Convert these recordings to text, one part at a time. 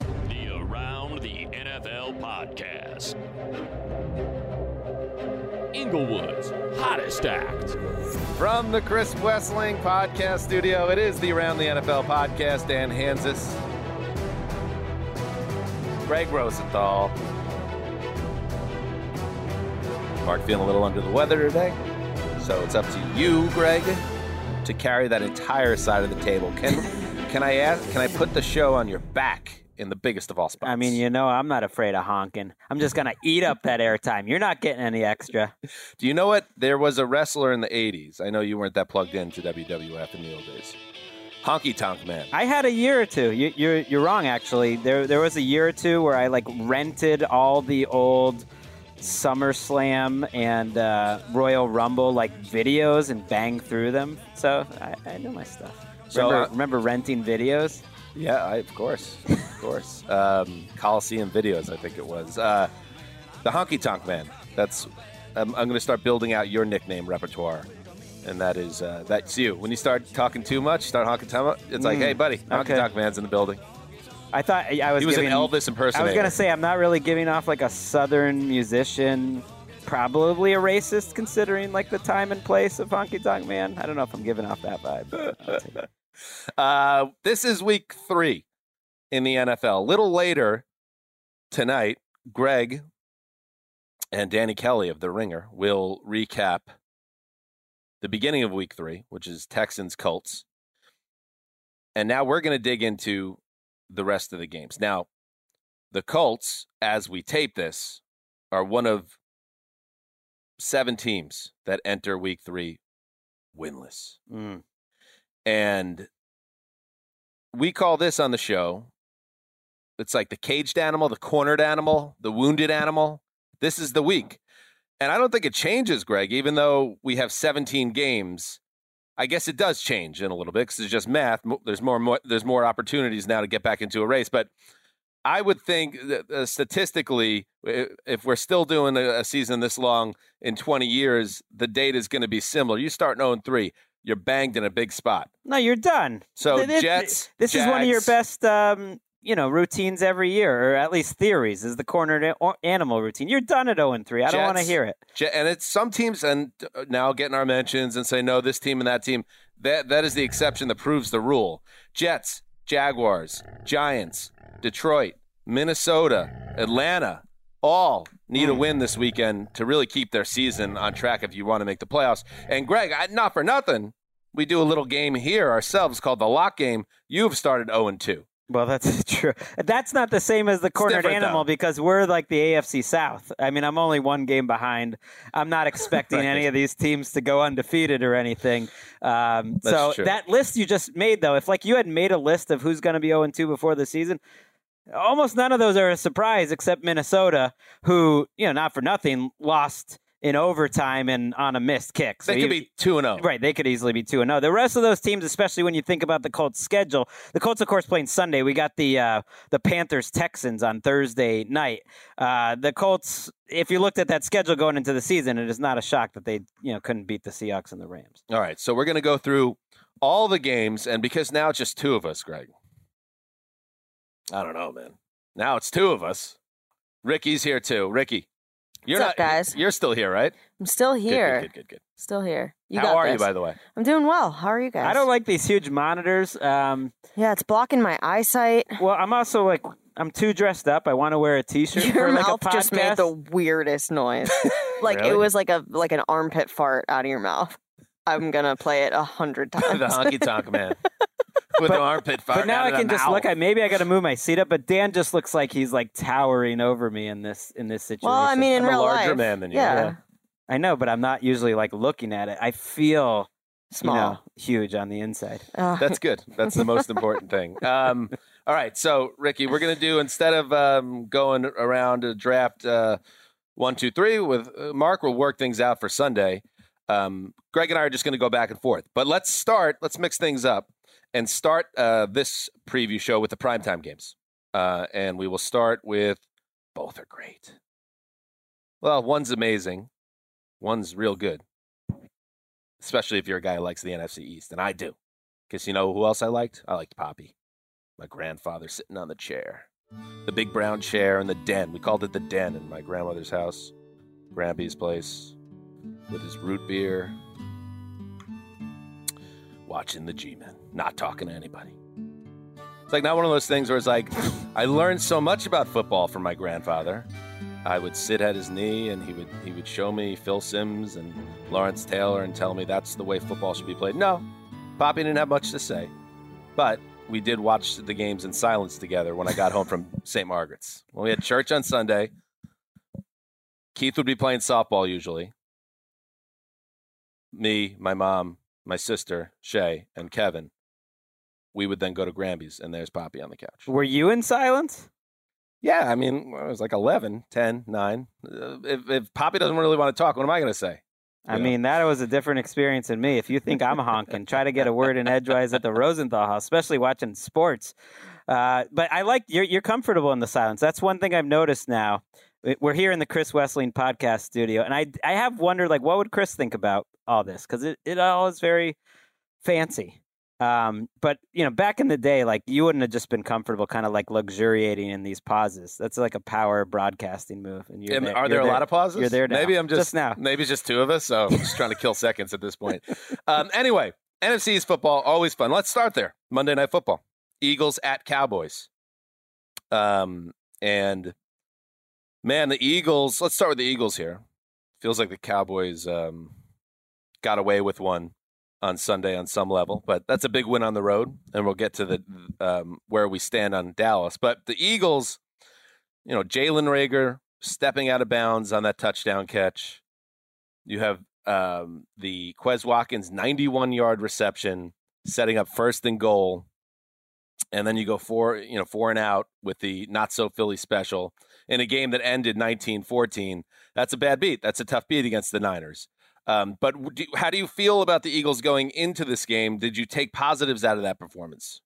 The Around the NFL podcast. Inglewood's hottest act. From the Chris Wesseling podcast studio, it is the Around the NFL podcast. Dan Hanzus, Gregg Rosenthal. Mark feeling a little under the weather today, so it's up to you, Greg, to carry that entire side of the table. Can can I ask? Can I put the show on your back in the biggest of all spots? I mean, you know, I'm not afraid of honking. I'm just gonna eat up that airtime. You're not getting any extra. Do you know what? There was a wrestler in the 80s. I know you weren't that plugged into WWF in the old days. Honky Tonk Man. I had a year or two. You, you're you're wrong. Actually, there there was a year or two where I like rented all the old SummerSlam and uh, Royal Rumble like videos and banged through them. So I, I know my stuff. So, remember, uh, remember renting videos? Yeah, I, of course, of course. Um, Coliseum videos, I think it was. Uh, the Honky Tonk Man. That's. I'm, I'm going to start building out your nickname repertoire, and that is uh, that's you. When you start talking too much, start honking too much. It's like, Mm, hey, buddy, Honky okay. Tonk Man's in the building. I thought I was. He was an giving, Elvis I impersonator. was gonna say I'm not really giving off like a southern musician. Probably a racist, considering like the time and place of Honky Tonk Man. I don't know if I'm giving off that vibe. but I'll take it. Uh, this is week three in the NFL. A little later tonight, Greg and Danny Kelly of The Ringer will recap the beginning of week three, which is Texans Colts. And now we're going to dig into the rest of the games. Now, the Colts, as we tape this, are one of seven teams that enter week three winless. Mm. And we call this on the show it's like the caged animal, the cornered animal, the wounded animal. This is the week. And I don't think it changes, Greg, even though we have 17 games. I guess it does change in a little bit because it's just math. There's more, more there's more opportunities now to get back into a race, but I would think that uh, statistically, if we're still doing a, a season this long in 20 years, the data is going to be similar. You start 0 3, you're banged in a big spot. No, you're done. So Jets, This is one of your best, um, you know, routines every year, or at least theories. Is the cornered animal routine? You're done at 0 and 3. I don't want to hear it. Je- and it's some teams, and uh, now getting our mentions and say no, this team and that team. That that is the exception that proves the rule. Jets, Jaguars, Giants, Detroit, Minnesota, Atlanta, all need a win this weekend to really keep their season on track if you want to make the playoffs. And Greg, I, not for nothing, we do a little game here ourselves called the lock game. You've started zero and two. Well, that's true. That's not the same as the cornered animal though. because we're like the AFC South. I mean, I'm only one game behind. I'm not expecting Right. any of these teams to go undefeated or anything. Um, so true. that list you just made, though, if like you had made a list of who's going to be 0 2 before the season, almost none of those are a surprise except Minnesota, who, you know, not for nothing, lost in overtime and on a missed kick. So They could be two and zero. Right, they could easily be two and zero. The rest of those teams, especially when you think about the Colts' schedule, the Colts, of course, playing Sunday. We got the uh, the Panthers Texans on Thursday night. Uh, the Colts, if you looked at that schedule going into the season, it is not a shock that they you know couldn't beat the Seahawks and the Rams. All right, so we're going to go through all the games, and because now it's just two of us, Greg. I don't know, man. Now it's two of us. Ricky's here too. Ricky, you're What's up, guys? You're still here, right? I'm still here. Good, good, good. good. Still here. You How are you, by the way? I'm doing well. How are you guys? I don't like these huge monitors. Um, Yeah, it's blocking my eyesight. well, I'm also like I'm too dressed up. I want to wear a T-shirt Your for like mouth just made the weirdest noise. like Really? it was like a like an armpit fart out of your mouth. I'm gonna play it a hundred times. the honky tonk man with the armpit fart. But now I can just mouth. look. I maybe I got to move my seat up. But Dan just looks like he's like towering over me in this in this situation. well, I mean, in I'm a real larger life, man than you. Yeah, Yeah. I know, but I'm not usually like looking at it. I feel small. you know, huge on the inside. Uh, That's good. That's the most important thing. Um, all right, so Ricky, we're gonna do instead of um, going around to draft uh, one, two, three with uh, Mark, we'll work things out for Sunday. Um, Greg and I are just gonna go back and forth, but let's start. Let's mix things up and start uh, this preview show with the primetime games, uh, and we will start with both are great. Well, one's amazing, one's real good, especially if you're a guy who likes the NFC East, and I do. Because you know who else I liked? I liked Poppy. My grandfather sitting on the chair. The big brown chair in the den. We called it the den in my grandmother's house, Grampy's place, with his root beer, watching the G Men, not talking to anybody. It's like not one of those things where it's like, I learned so much about football from my grandfather. I would sit at his knee and he would he would show me Phil Simms and Lawrence Taylor and tell me that's the way football should be played. No, Poppy didn't have much to say, but we did watch the games in silence together when I got home from St. Margaret's. When we had church on Sunday, Keith would be playing softball usually. Me, my mom, my sister, Shay, and Kevin. We would then go to Granby's, and there's Poppy on the couch. Were you in silence? Yeah, I mean, I was like 11, 10, 9. Uh, if, if Poppy doesn't really want to talk, what am I going to say? I Yeah. mean, that was a different experience than me. If you think I'm honking, try to get a word in edgewise at the Rosenthal house, especially watching sports. Uh, but I like you're you're comfortable in the silence. That's one thing I've noticed now. We're here in the Chris Wesseling podcast studio, and I I have wondered like what would Chris think about all this because it, it all is very fancy. Um, but you know, back in the day, like you wouldn't have just been comfortable, kind of like luxuriating in these pauses. That's like a power broadcasting move. And you're there- are there a lot of pauses? You're there now. Maybe I'm just, Just now. Maybe it's just two of us, so I'm just trying to kill seconds at this point. Um, anyway, NFC's football always fun. Let's start there. Monday Night Football, Eagles at Cowboys. Um, and man, the Eagles. Let's start with the Eagles here. Feels like the Cowboys um, got away with one on Sunday on some level, but that's a big win on the road, and we'll get to the um, where we stand on Dallas. But the Eagles, you know, Jalen Reagor stepping out of bounds on that touchdown catch. You have um, the Quez Watkins 91 yard reception, setting up first and goal, and then you go four, you know, four and out with the not so Philly special in a game that ended 19-14. That's a bad beat. That's a tough beat against the Niners. Um, but do, how do you feel about the Eagles going into this game? Did you take positives out of that performance?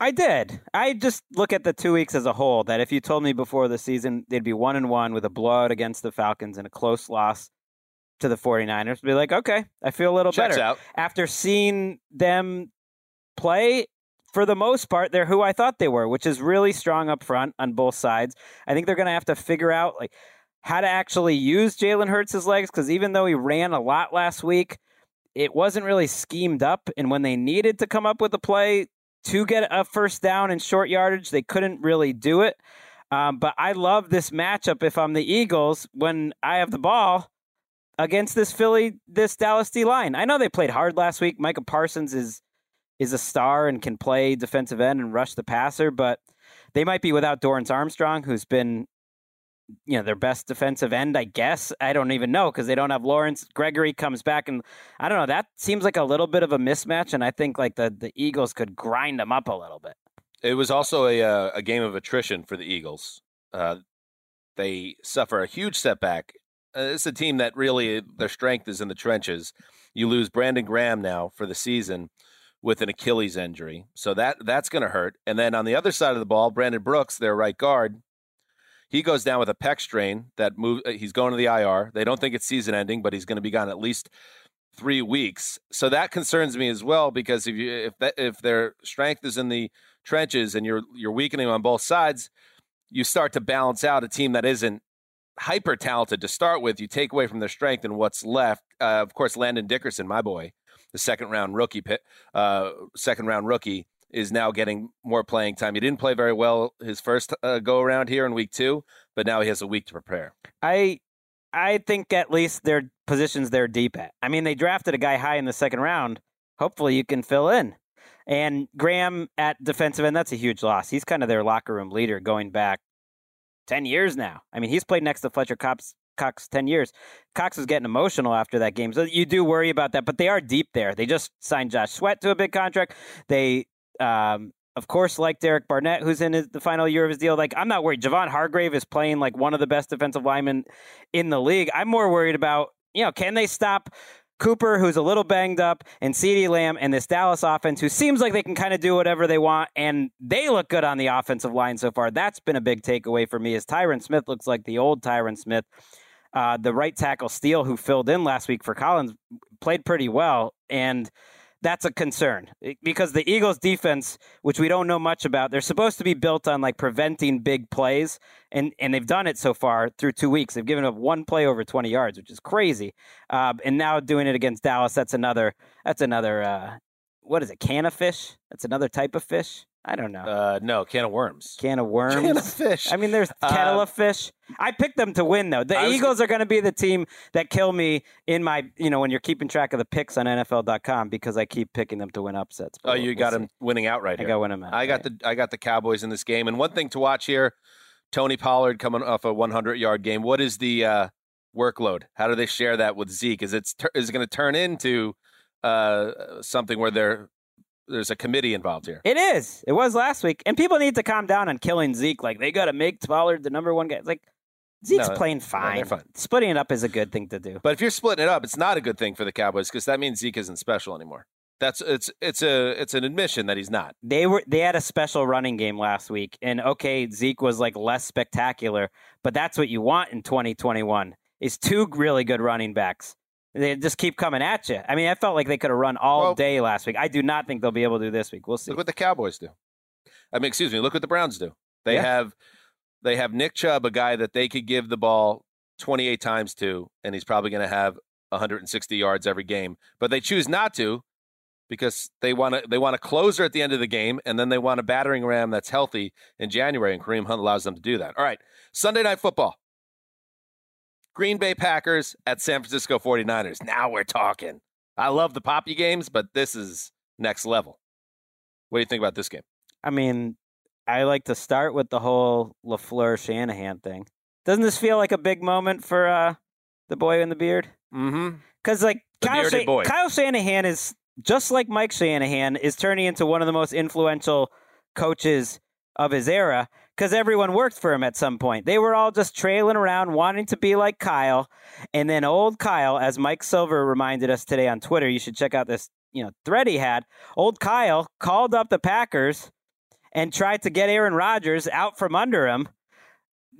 I did. I just look at the two weeks as a whole. That if you told me before the season they'd be one and one with a blowout against the Falcons and a close loss to the 49ers, I'd be like, okay, I feel a little Checks better. out. After seeing them play, for the most part, they're who I thought they were, which is really strong up front on both sides. I think they're going to have to figure out like how to actually use Jalen Hurts' legs because even though he ran a lot last week, it wasn't really schemed up. And when they needed to come up with a play to get a first down in short yardage, they couldn't really do it. Um, but I love this matchup if I'm the Eagles when I have the ball against this Philly, this Dallas D line. I know they played hard last week. Micah Parsons is is a star and can play defensive end and rush the passer, but they might be without Dorance Armstrong, who's been you know their best defensive end, I guess. I don't even know because they don't have Lawrence. Gregory comes back, and I don't know. That seems like a little bit of a mismatch, and I think like the the Eagles could grind them up a little bit. It was also a uh, a game of attrition for the Eagles. Uh, they suffer a huge setback Uh, it's a team that really their strength is in the trenches. You lose Brandon Graham now for the season with an Achilles injury, so that that's going to hurt. And then on the other side of the ball, Brandon Brooks, their right guard, he goes down with a pec strain that move. uh, He's going to the IR. They don't think it's season ending, but he's going to be gone at least three weeks. So that concerns me as well because if you if that if their strength is in the trenches and you're you're weakening on both sides, you start to balance out a team that isn't hyper talented to start with. You take away from their strength and what's left. Uh, of course, Landon Dickerson, my boy, the second round rookie pit, uh, second round rookie is now getting more playing time. He didn't play very well his first uh, go around here in week two, but now he has a week to prepare. I I think at least their positions they're deep at. I mean, they drafted a guy high in the second round. Hopefully, you can fill in. And Graham at defensive end, that's a huge loss. He's kind of their locker room leader going back 10 years now. I mean, he's played next to Fletcher Cox, Cox 10 years. Cox was getting emotional after that game. So you do worry about that, but they are deep there. They just signed Josh Sweat to a big contract. They, um, of course, like Derek Barnett, who's in his, the final year of his deal. Like, I'm not worried. Javon Hargrave is playing like one of the best defensive linemen in the league. I'm more worried about, you know, can they stop Cooper, who's a little banged up, and CeeDee Lamb and this Dallas offense, who seems like they can kind of do whatever they want, and they look good on the offensive line so far. That's been a big takeaway for me. Is Tyron Smith looks like the old Tyron Smith. Uh, the right tackle Steele, who filled in last week for Collins, played pretty well, and that's a concern because the Eagles' defense, which we don't know much about, they're supposed to be built on like preventing big plays, and and they've done it so far through two weeks. They've given up one play over twenty yards, which is crazy, uh, and now doing it against Dallas. That's another. That's another. Uh, what is it? Can of fish? That's another type of fish. I don't know. Uh, no, can of worms. can of worms. Can of fish. I mean, there's kettle Uh, of fish. I picked them to win, though. The I was- Eagles are going to be the team that kill me in my, you know, when you're keeping track of the picks on NFL.com because I keep picking them to win upsets. But Oh, you we'll got see. him winning outright I here. got to win them out. I got the I got the Cowboys in this game. And one thing to watch here, Tony Pollard coming off a 100 yard game. What is the uh, workload? How do they share that with Zeke? Is it is it going to turn into uh, something where there there's a committee involved here? It is. It was last week, and people need to calm down on killing Zeke. Like they got to make Pollard the number one guy. It's like Zeke's No, playing no, fine. they're fine. Splitting it up is a good thing to do. But if you're splitting it up, it's not a good thing for the Cowboys because that means Zeke isn't special anymore. That's it's it's a it's an admission that he's not. They were they had a special running game last week, and okay, Zeke was like less spectacular, but that's what you want in 2021 is two really good running backs. They just keep coming at you. I mean, I felt like they could have run all Well- day last week. I do not think they'll be able to do this week. We'll see. Look what the Cowboys do. I mean, excuse me. Look what the Browns do. They Yeah. have they have Nick Chubb, a guy that they could give the ball 28 times to, and he's probably going to have 160 yards every game. But they choose not to because they want to they want a closer at the end of the game, and then they want a battering ram that's healthy in January, and Kareem Hunt allows them to do that. All right, Sunday night football. Green Bay Packers at San Francisco 49ers. Now we're talking. I love the Poppy games, but this is next level. What do you think about this game? I mean, I like to start with the whole Lafleur Shanahan thing. Doesn't this feel like a big moment for uh, the boy in the beard? Mm-hmm. Because like Kyle. Kyle Shanahan is just like Mike Shanahan is turning into one of the most influential coaches of his era because everyone worked for him at some point. They were all just trailing around wanting to be like Kyle, and then old Kyle, as Mike Silver reminded us today on Twitter, you should check out this you know thread he had. Old Kyle called up the Packers and tried to get Aaron Rodgers out from under him.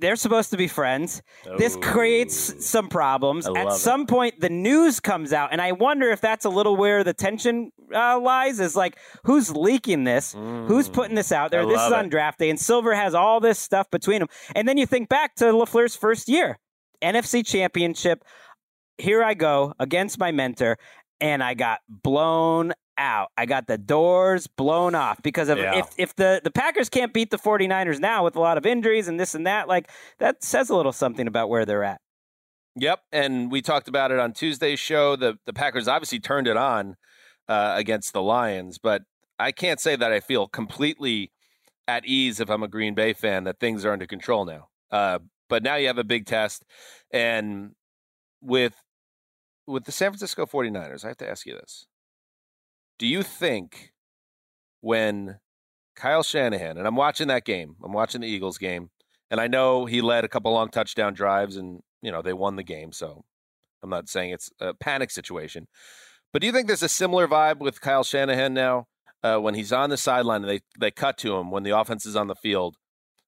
They're supposed to be friends. This creates some problems. I At love it. some point, the news comes out, and I wonder if that's a little where the tension uh, lies. Is like, who's leaking this? Who's putting this out there? Mm. I This is on it. draft day, and Silver has all this stuff between them. And then you think back to Lafleur's first year, NFC Championship. Here I go against my mentor, and I got blown out. I got the doors blown off because of Yeah. if if the the Packers can't beat the 49ers now with a lot of injuries and this and that, like that says a little something about where they're at. Yep, and we talked about it on Tuesday's show. The the Packers obviously turned it on uh, against the Lions, but I can't say that I feel completely at ease if I'm a Green Bay fan that things are under control now. Uh, but now you have a big test, and with with the San Francisco 49ers, I have to ask you this: Do you think when Kyle Shanahan and I'm watching that game, I'm watching the Eagles game, and I know he led a couple long touchdown drives and you know, they won the game. So I'm not saying it's a panic situation. But do you think there's a similar vibe with Kyle Shanahan now? Uh, when he's on the sideline and they, they cut to him when the offense is on the field,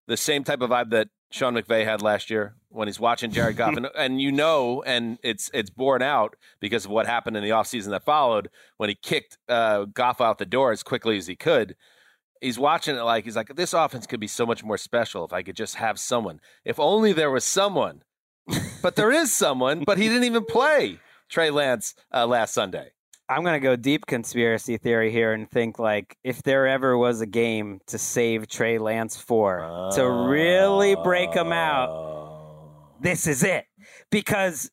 the same type of vibe that Sean McVay had last year when he's watching Jared Goff. and, and you know, and it's it's borne out because of what happened in the offseason that followed when he kicked uh, Goff out the door as quickly as he could. He's watching it like he's like, this offense could be so much more special if I could just have someone. If only there was someone. but there is someone, but he didn't even play Trey Lance uh, last Sunday. I'm going to go deep conspiracy theory here and think like if there ever was a game to save Trey Lance for, to really break him out, this is it. Because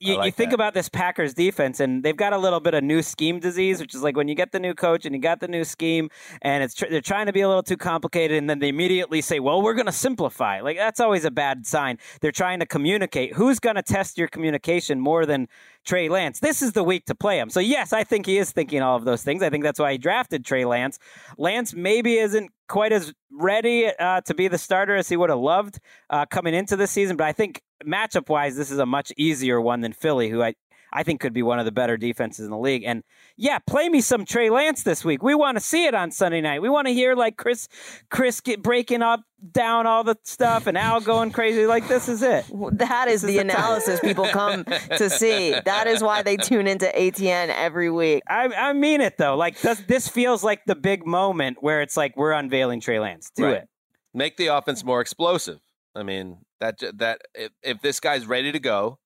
you, like you think that. about this Packers defense, and they've got a little bit of new scheme disease, which is like when you get the new coach and you got the new scheme, and it's tr- they're trying to be a little too complicated, and then they immediately say, "Well, we're going to simplify." Like that's always a bad sign. They're trying to communicate. Who's going to test your communication more than Trey Lance? This is the week to play him. So yes, I think he is thinking all of those things. I think that's why he drafted Trey Lance. Lance maybe isn't quite as ready uh, to be the starter as he would have loved uh, coming into this season, but I think matchup wise, this is a much easier one than Philly, who I, I think could be one of the better defenses in the league. And yeah, play me some Trey Lance this week. We want to see it on Sunday night. We want to hear like Chris, Chris get breaking up down all the stuff and Al going crazy. Like this is it. That is is the the time. analysis people come to see. That is why they tune into ATN every week. I, I mean it though. Like this, this feels like the big moment where it's like we're unveiling Trey Lance. Do Right. it. Make the offense more explosive. I mean, that that if, if this guy's ready to go,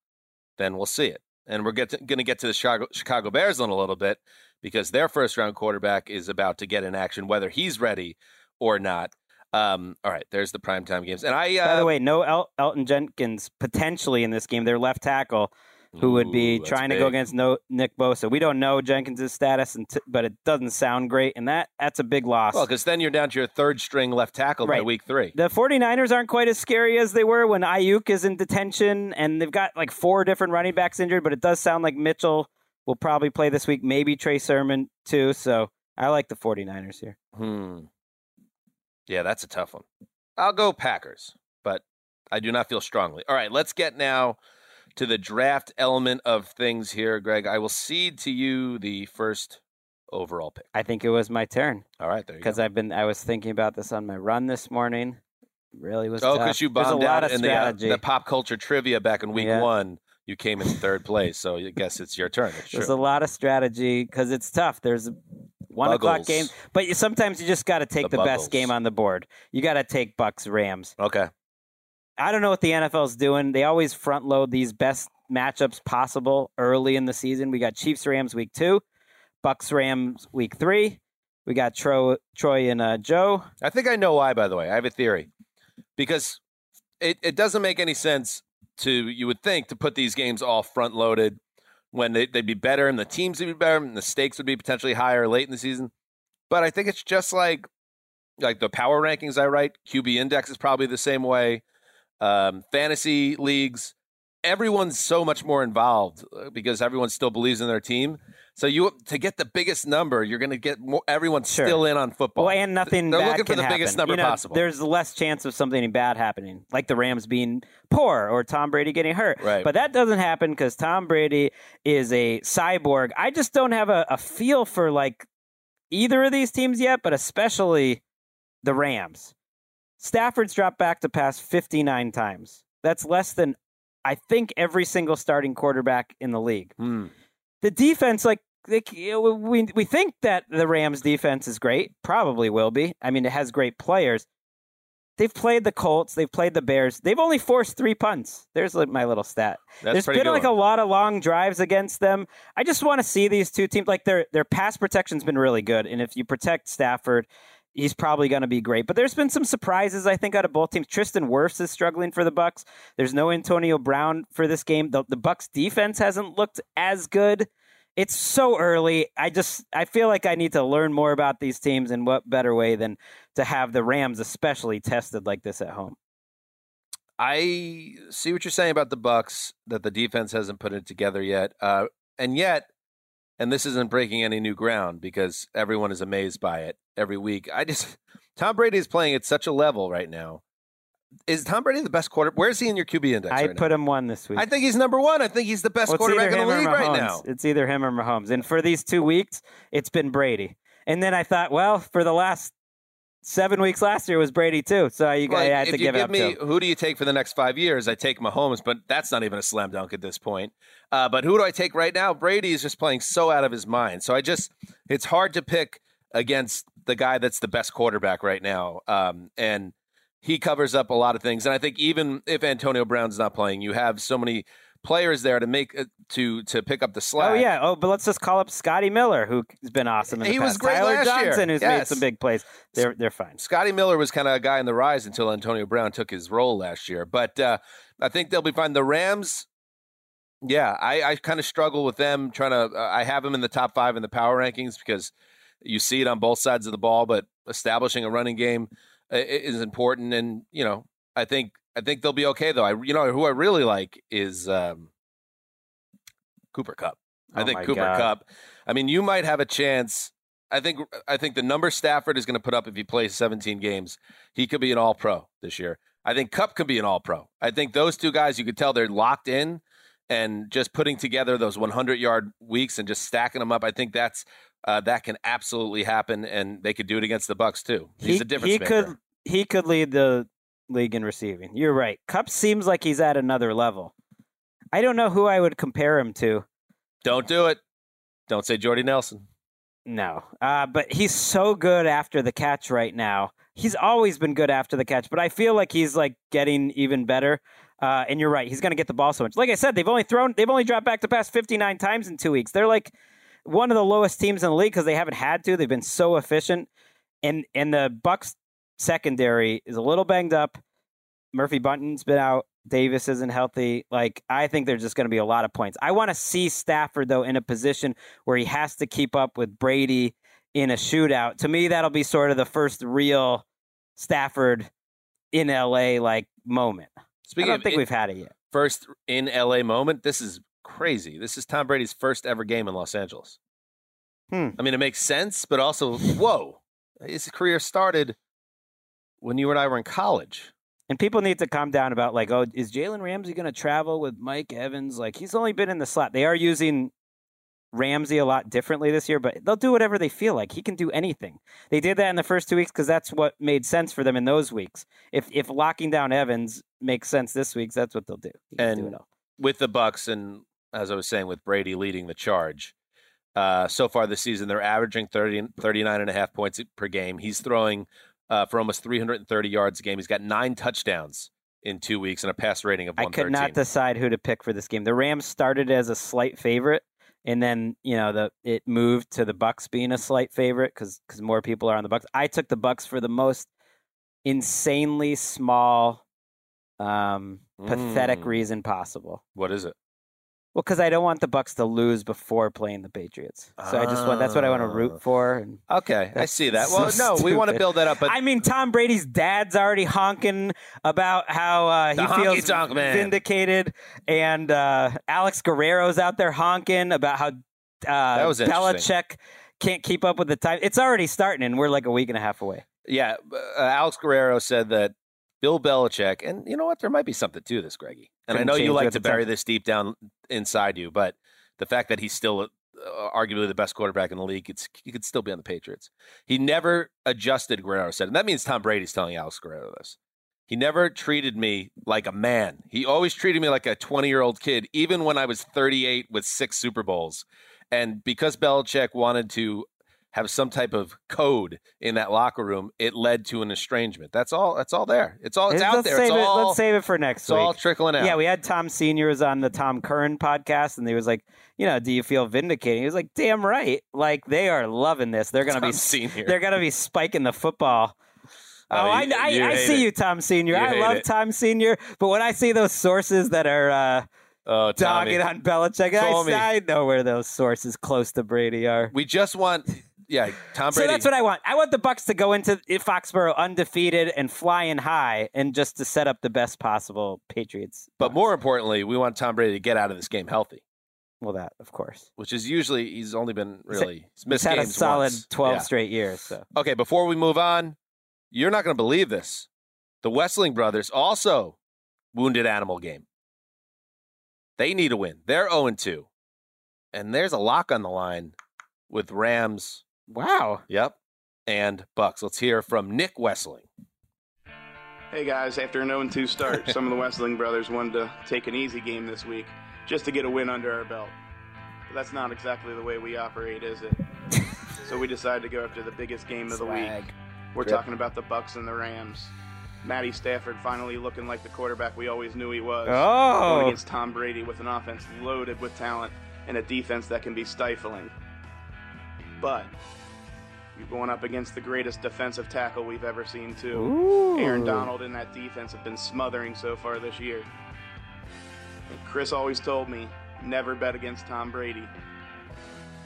then we'll see it. And we're going to get to the Chicago, Chicago Bears in a little bit because their first round quarterback is about to get in action, whether he's ready or not. Um, all right, there's the primetime games. And I, uh, By the way, no El- Elgton Jenkins potentially in this game. Their left tackle, who would be Ooh, trying to go big. against no Nick Bosa. We don't know Jenkins' status, and but it doesn't sound great, and that that's a big loss. Well, because then you're down to your third string left tackle by week three. the 49ers aren't quite as scary as they were when Aiyuk is in detention, and they've got like four different running backs injured. But it does sound like Mitchell will probably play this week, maybe Trey Sermon too. So I like the 49ers here. Hmm. Yeah, that's a tough one. I'll go Packers, but I do not feel strongly. All right, let's get now to the draft element of things here, Greg. I will cede to you the first overall pick. I think it was my turn All right, there you because. I've been I was thinking about this on my run this morning. Really was Oh, because you bombed lot out of in the, uh, the pop culture trivia back in week Yeah. one. You came in third place, so I guess it's your turn. It's There's true. a lot of strategy because it's tough. There's one o'clock game, but you, sometimes you just got to take The the, best game on the board. You got to take Bucks Rams. okay. I don't know what the NFL's doing. They always front load these best matchups possible early in the season. We got Chiefs Rams week two, Bucks Rams week three. We got Tro- Troy and uh, Joe. I think I know why, by the way. I have a theory. Because it, it doesn't make any sense to, you would think, to put these games all front loaded when they, they'd be better and the teams would be better and the stakes would be potentially higher late in the season. But I think it's just like like the power rankings I write, QB index is probably the same way. Um, fantasy leagues, everyone's so much more involved uh, because everyone still believes in their team. So you to get the biggest number, you're going to get more. Everyone's Sure. still in on football. Well, and nothing They're bad looking for the biggest number You know, possible. There's less chance of something bad happening, like the Rams being poor or Tom Brady getting hurt. Right. But that doesn't happen because Tom Brady is a cyborg. I just don't have a, a feel for like either of these teams yet, but especially the Rams. Stafford's dropped back to pass 59 times. That's less than I think every single starting quarterback in the league Hmm. the defense, like they, we we think that the Rams defense is great, probably will be. I mean, it has great players. They've played the Colts, they've played the Bears. They've only forced three punts. There's like my little stat. That's There's been like one. a lot of long drives against them. I just want to see these two teams like their their pass protection's been really good, and if you protect Stafford. He's probably going to be great, but there's been some surprises I think out of both teams. Tristan Wirfs is struggling for the Bucks. There's no Antonio Brown for this game. The, the Bucks defense hasn't looked as good it's so early. I just I feel like I need to learn more about these teams and what better way than to have the Rams especially tested like this at home. I see what you're saying about the Bucks that the defense hasn't put it together yet, uh, and yet, and this isn't breaking any new ground because everyone is amazed by it every week. I just Tom Brady is playing at such a level right now is Tom Brady the best quarter? Where's he in your QB index? I right put now? him one this week. I think he's number one. I think he's the best Well, quarterback in the league right now. It's either him or Mahomes. And for these two weeks, it's been Brady. And then I thought, well, for the last seven weeks last year was Brady too. So you I had to give it give up me who do you take for the next five years, I take Mahomes, but that's not even a slam dunk at this point. Uh, but who do I take right now? Brady is just playing so out of his mind. So I just, it's hard to pick against the guy that's the best quarterback right now. Um, and he covers up a lot of things. And I think even if Antonio Brown's not playing, you have so many players there to make uh, to to pick up the slack. Oh yeah. Oh, but let's just call up Scotty Miller, who's been awesome. In the He was past. great Tyler last year. Johnson, who's made some big plays. They're they're fine. Scotty Miller was kind of a guy in the rise until Antonio Brown took his role last year. But uh, I think they'll be fine. The Rams, yeah, I, I kind of struggle with them trying to. Uh, I have them in the top five in the power rankings because you see it on both sides of the ball. But establishing a running game uh, is important, and you know, I think I think they'll be okay though. I you know who I really like is um, Cooper Kupp. I Oh think Cooper God. Kupp. I mean, you might have a chance. I think I think the number Stafford is going to put up if he plays 17 games, he could be an All Pro this year. I think Kupp could be an All Pro. I think those two guys, you could tell they're locked in and just putting together those 100 yard weeks and just stacking them up. I think that's uh, that can absolutely happen, and they could do it against the Bucks too. He's he, a difference he maker. could he could lead the league in receiving. You're right. Kupp seems like he's at another level. I don't know who I would compare him to. Don't do it. Don't say Jordy Nelson. No, uh, but he's so good after the catch right now. He's always been good after the catch, but I feel like he's like getting even better. Uh, and you're right, he's going to get the ball so much. Like I said, they've only thrown, they've only dropped back to pass 59 times in two weeks. They're like one of the lowest teams in the league because they haven't had to. They've been so efficient, and and the Bucks secondary is a little banged up. Murphy-Bunting's been out. Davis isn't healthy. Like I think there's just going to be a lot of points. I want to see Stafford though in a position where he has to keep up with Brady in a shootout. To me, that'll be sort of the first real Stafford in LA like moment. I don't think in- we've had it yet. first in LA moment, this is crazy. This is Tom Brady's first ever game in Los Angeles. Hmm. I mean, it makes sense, but also, whoa, his career started when you and I were in college. And people need to calm down about like, oh, is Jalen Ramsey going to travel with Mike Evans? Like he's only been in the slot. They are using Ramsey a lot differently this year, but they'll do whatever they feel like. He can do anything. They did that in the first two weeks because that's what made sense for them in those weeks. If if locking down Evans makes sense this week, that's what they'll do. Can do And with the Bucks, and as I was saying, with Brady leading the charge. Uh, so far this season, they're averaging 30, 39 and a half points per game. He's throwing uh, for almost 330 yards a game. He's got nine touchdowns in two weeks and a pass rating of I could not decide who to pick for this game. The Rams started as a slight favorite, and then you know the it moved to the Bucks being a slight favorite because because more people are on the Bucks. I took the Bucks for the most insanely small, um, pathetic Mm. reason possible. what is it? Well, because I don't want the Bucks to lose before playing the Patriots. So I just want that's what I want to Ah. root for. And Okay, I see that. so Well, no, we want to stupid. build that up, but I mean, Tom Brady's dad's already honking about how uh, he feels honky-tonk man. vindicated, and uh, Alex Guerrero's out there honking about how uh, was interesting. Belichick can't keep up with the time. It's already starting, and we're like a week and a half away. Yeah, uh, Alex Guerrero said that Bill Belichick, and you know what? There might be something to this, Greggy. And I know you like to bury time. this deep down inside you, but the fact that he's still uh, arguably the best quarterback in the league, it's he could still be on the Patriots. He never adjusted. Guerrero said, and that means Tom Brady's telling Alex Guerrero this. He never treated me like a man. He always treated me like a 20 year old kid, even when I was 38 with six Super Bowls. And because Belichick wanted to have some type of code in that locker room, it led to an estrangement. That's all. That's all there. It's all. It's let's out there. Save It's it, all. let's save it for next it's week. all trickling out. Yeah, we had Tom Senior was on the Tom Curran podcast, and he was like, you know, do you feel vindicated? He was like, damn right. Like they are loving this. They're gonna Tom be Senior. they're gonna be spiking the football. Oh, Oh, I, you- I, you I see it. you, Tom Senior. You I love it. Tom Senior, but when I see those sources that are uh, oh, dogging on Belichick, I. I know where those sources close to Brady are. We just want. Yeah, Tom Brady. So that's what I want. I want the Bucks to go into Foxborough undefeated and flying high, and just to set up the best possible Patriots. but more importantly, we want Tom Brady to get out of this game healthy, well, that of course. which is usually he's only been really he's missed He's had a solid once. twelve Yeah. straight years. So Okay, before we move on, you're not going to believe this. The Wesseling brothers also wounded animal game. They need a win. They're 0 2. And there's a lock on the line with Rams. Wow. Yep. And Bucks. Let's hear from Nick Wesseling. Hey guys, after an 0 2 start, some of the Westling brothers wanted to take an easy game this week just to get a win under our belt. But that's not exactly the way we operate, is it? so we decided to go after the biggest game of the Swag. week. We're Yep. talking about the Bucks and the Rams. Matty Stafford finally looking like the quarterback we always knew he was. Oh. Going against Tom Brady with an offense loaded with talent and a defense that can be stifling. But you're going up against the greatest defensive tackle we've ever seen, too. Ooh. Aaron Donald and that defense have been smothering so far this year. And Chris always told me never bet against Tom Brady.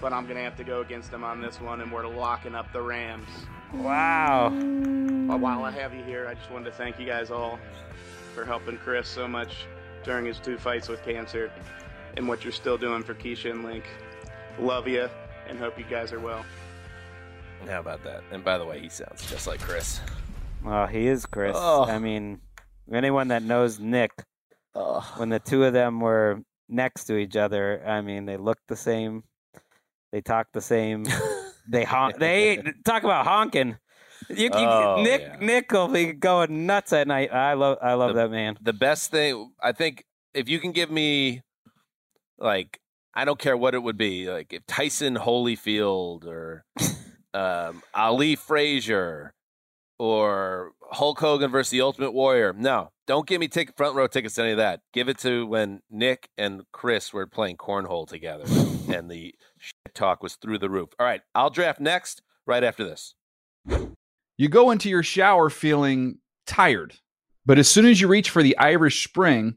But I'm going to have to go against him on this one, and we're locking up the Rams. Wow. But while I have you here, I just wanted to thank you guys all for helping Chris so much during his two fights with cancer and what you're still doing for Keisha and Link. Love you and hope you guys are well. How about that? And by the way, he sounds just like Chris. Oh, he is Chris. Oh. I mean, anyone that knows Nick, Oh. when the two of them were next to each other, I mean, they looked the same. They talked the same. they honk. They talk about honking. You, you, Oh, Nick yeah. Nick will be going nuts at night. I love I love The- that man. The best thing, I think, if you can give me, like, I don't care what it would be, like if Tyson Holyfield or um, Ali Frazier or Hulk Hogan versus the Ultimate Warrior. No, don't give me ticket, front row tickets to any of that. Give it to when Nick and Chris were playing cornhole together and the shit talk was through the roof. All right, I'll draft next right after this. You go into your shower feeling tired, but as soon as you reach for the Irish Spring,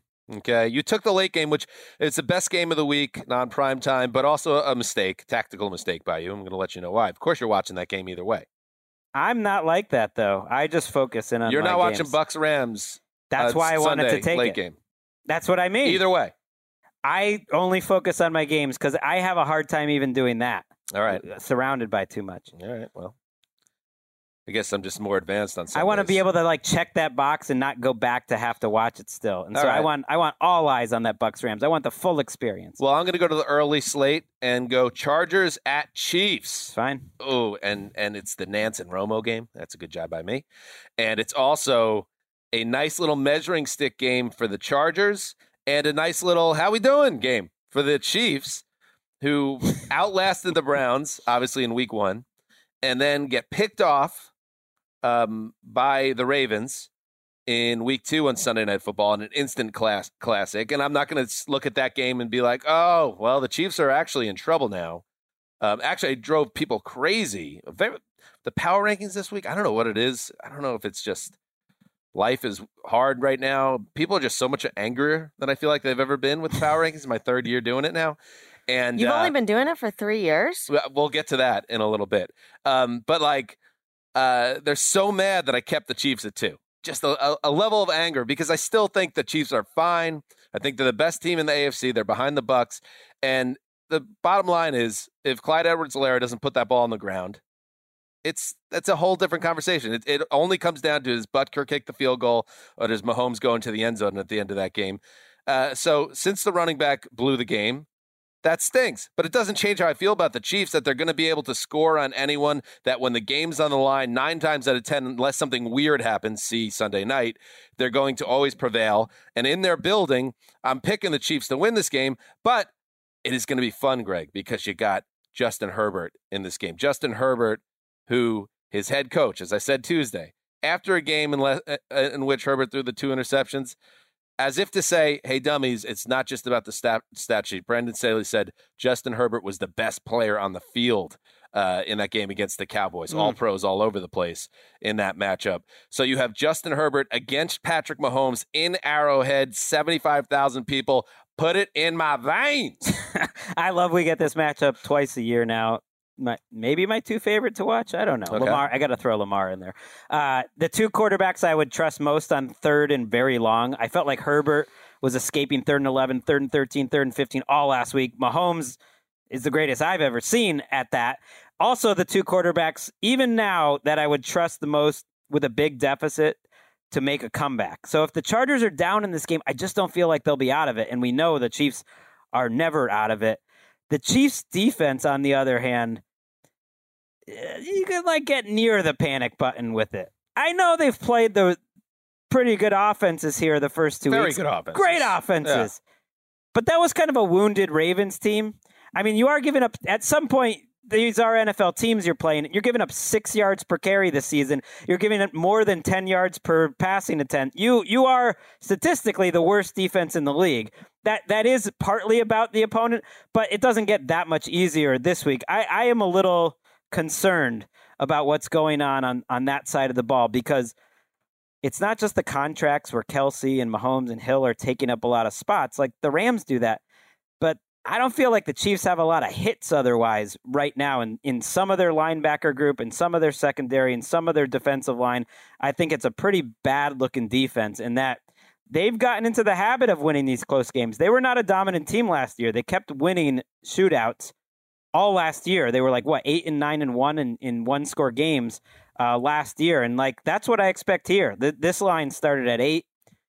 Okay, you took the late game, which is the best game of the week, non prime time, but also a mistake, tactical mistake by you. I'm going to let you know why. Of course, you're watching that game either way. I'm not like that though. I just focus in on. You're not watching. Bucks Rams. That's uh, why I wanted to take late it. game. That's what I mean. Either way. I only focus on my games because I have a hard time even doing that. All right. Surrounded by too much. All right. Well, I guess I'm just more advanced on. I want to be able to like check that box and not go back to have to watch it still. And so I want I want all eyes on that Bucs Rams. I want the full experience. Well, I'm going to go to the early slate and go Chargers at Chiefs. Fine. Oh, and and it's the Nance and Romo game. That's a good job by me. And it's also a nice little measuring stick game for the Chargers and a nice little how we doing game for the Chiefs, who outlasted the Browns obviously in Week One, and then get picked off um, by the Ravens in week two on Sunday Night Football in an instant class classic. And I'm not going to look at that game and be like, oh, well, the Chiefs are actually in trouble now. Um, actually, I drove people crazy. The power rankings this week, I don't know what it is. I don't know if it's just life is hard right now. People are just so much angrier than I feel like they've ever been with the power rankings. My third year doing it now. And You've uh, only been doing it for three years. well, We'll get to that in a little bit. Um, but like, uh, they're so mad that I kept the Chiefs at two. Just a, a, level of anger because I still think the Chiefs are fine. I think they're the best team in the AFC. They're behind the Bucs, and the bottom line is, if Clyde Edwards-Helaire doesn't put that ball on the ground, it's that's a whole different conversation. It, it only comes down to does Butker kick the field goal or does Mahomes go into the end zone at the end of that game. Uh, so since the running back blew the game, that stinks. But it doesn't change how I feel about the Chiefs that they're going to be able to score on anyone. That when the game's on the line, nine times out of ten, unless something weird happens, see Sunday night, they're going to always prevail. And in their building, I'm picking the Chiefs to win this game. But it is going to be fun, Greg, because you got Justin Herbert in this game. Justin Herbert, who his head coach, as I said Tuesday, after a game in, le- uh, in which Herbert threw the two interceptions, as if to say, hey, dummies, it's not just about the stat, stat sheet. Brandon Staley said Justin Herbert was the best player on the field uh, in that game against the Cowboys. All Mm. pros all over the place in that matchup. So you have Justin Herbert against Patrick Mahomes in Arrowhead, 75,000 people. Put it in my veins. I love we get this matchup twice a year now. My, maybe my two favorite to watch. I don't know. Okay. Lamar. I got to throw Lamar in there. Uh, the two quarterbacks I would trust most on third and very long. I felt like Herbert was escaping third and 11, third and 13, third and 15 all last week. Mahomes is the greatest I've ever seen at that. Also, the two quarterbacks, even now, that I would trust the most with a big deficit to make a comeback. So if the Chargers are down in this game, I just don't feel like they'll be out of it. And we know the Chiefs are never out of it. The Chiefs defense, on the other hand, Eh, you could like get near the panic button with it. I know they've played the pretty good offenses here the first two Very weeks. good offenses. Great offenses. But that was kind of a wounded Ravens team. I mean, you are giving up at some point. These are NFL teams you're playing. You're giving up six yards per carry this season. You're giving up more than ten yards per passing attempt. You you are statistically the worst defense in the league. That that is partly about the opponent, but it doesn't get that much easier this week. I, I am a little concerned about what's going on, on on that side of the ball because it's not just the contracts where Kelce and Mahomes and Hill are taking up a lot of spots. Like the Rams do that. But I don't feel like the Chiefs have a lot of hits otherwise right now in, in some of their linebacker group and some of their secondary and some of their defensive line. I think it's a pretty bad looking defense in that they've gotten into the habit of winning these close games. They were not a dominant team last year. They kept winning shootouts all last year. They were like what eight and nine and one in, in one score games uh, last year, and like that's what I expect here. Th- this line started at eight.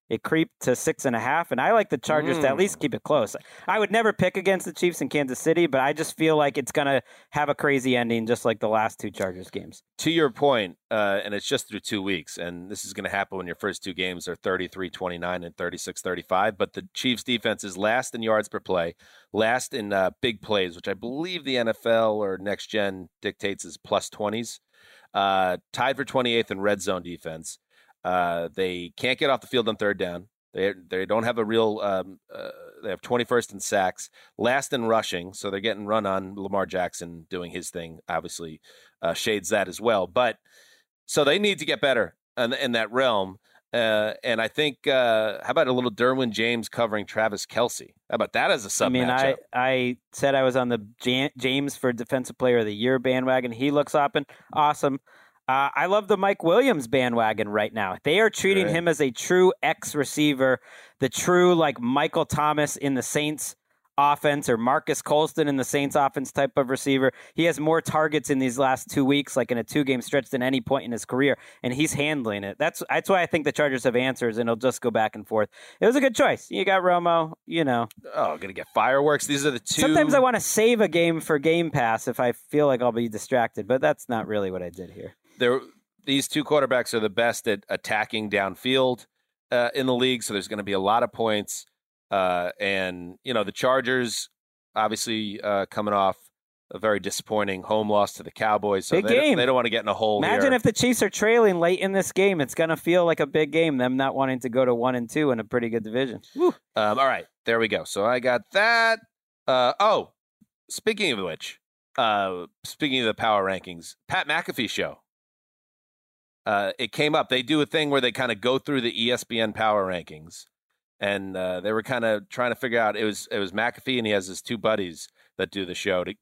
It creeped to six and a half, and I like the Chargers to at Mm. least keep it close. I would never pick against the Chiefs in Kansas City, but I just feel like it's going to have a crazy ending, just like the last two Chargers games. to your point, uh, and it's just through two weeks, and this is going to happen when your first two games are 33 29 and 36 35. But the Chiefs' defense is last in yards per play, last in uh, big plays, which I believe the NFL or next gen dictates is plus 20s, uh, tied for 28th in red zone defense. Uh, they can't get off the field on third down. They they don't have a real. Um, uh, they have 21st in sacks, last in rushing, so they're getting run on. Lamar Jackson doing his thing, obviously uh, shades that as well. But so they need to get better in, in that realm. Uh, and I think, uh, how about a little Derwin James covering Travis Kelce? How about that as a sub I mean, matchup? I, I said I was on the James for Defensive Player of the Year bandwagon. He looks up and awesome. Uh, I love the Mike Williams bandwagon right now. They are treating Right. him as a true X receiver, the true like Michael Thomas in the Saints offense or Marques Colston in the Saints offense type of receiver. He has more targets in these last two weeks, like in a two game stretch, than any point in his career, and he's handling it. That's that's why I think the Chargers have answers, and it'll just go back and forth. It was a good choice. You got Romo, you know. oh, gonna get fireworks. These are the two. Sometimes I want to save a game for Game Pass if I feel like I'll be distracted, but that's not really what I did here. There, these two quarterbacks are the best at attacking downfield uh, in the league. So there's going to be a lot of points. Uh, and you know the Chargers, obviously uh, coming off a very disappointing home loss to the Cowboys. So Big they, don't- game. they don't want to get in a hole Imagine here. if the Chiefs are trailing late in this game. It's going to feel like a big game, them not wanting to go to one and two in a pretty good division. Um, all right, there we go. So I got that. Uh, oh, speaking of which, uh, speaking of the power rankings, Pat McAfee show. Uh, it came up. They do a thing where they kind of go through the ESPN power rankings, and uh, they were kind of trying to figure out. It was it was McAfee, and he has his two buddies that do the show to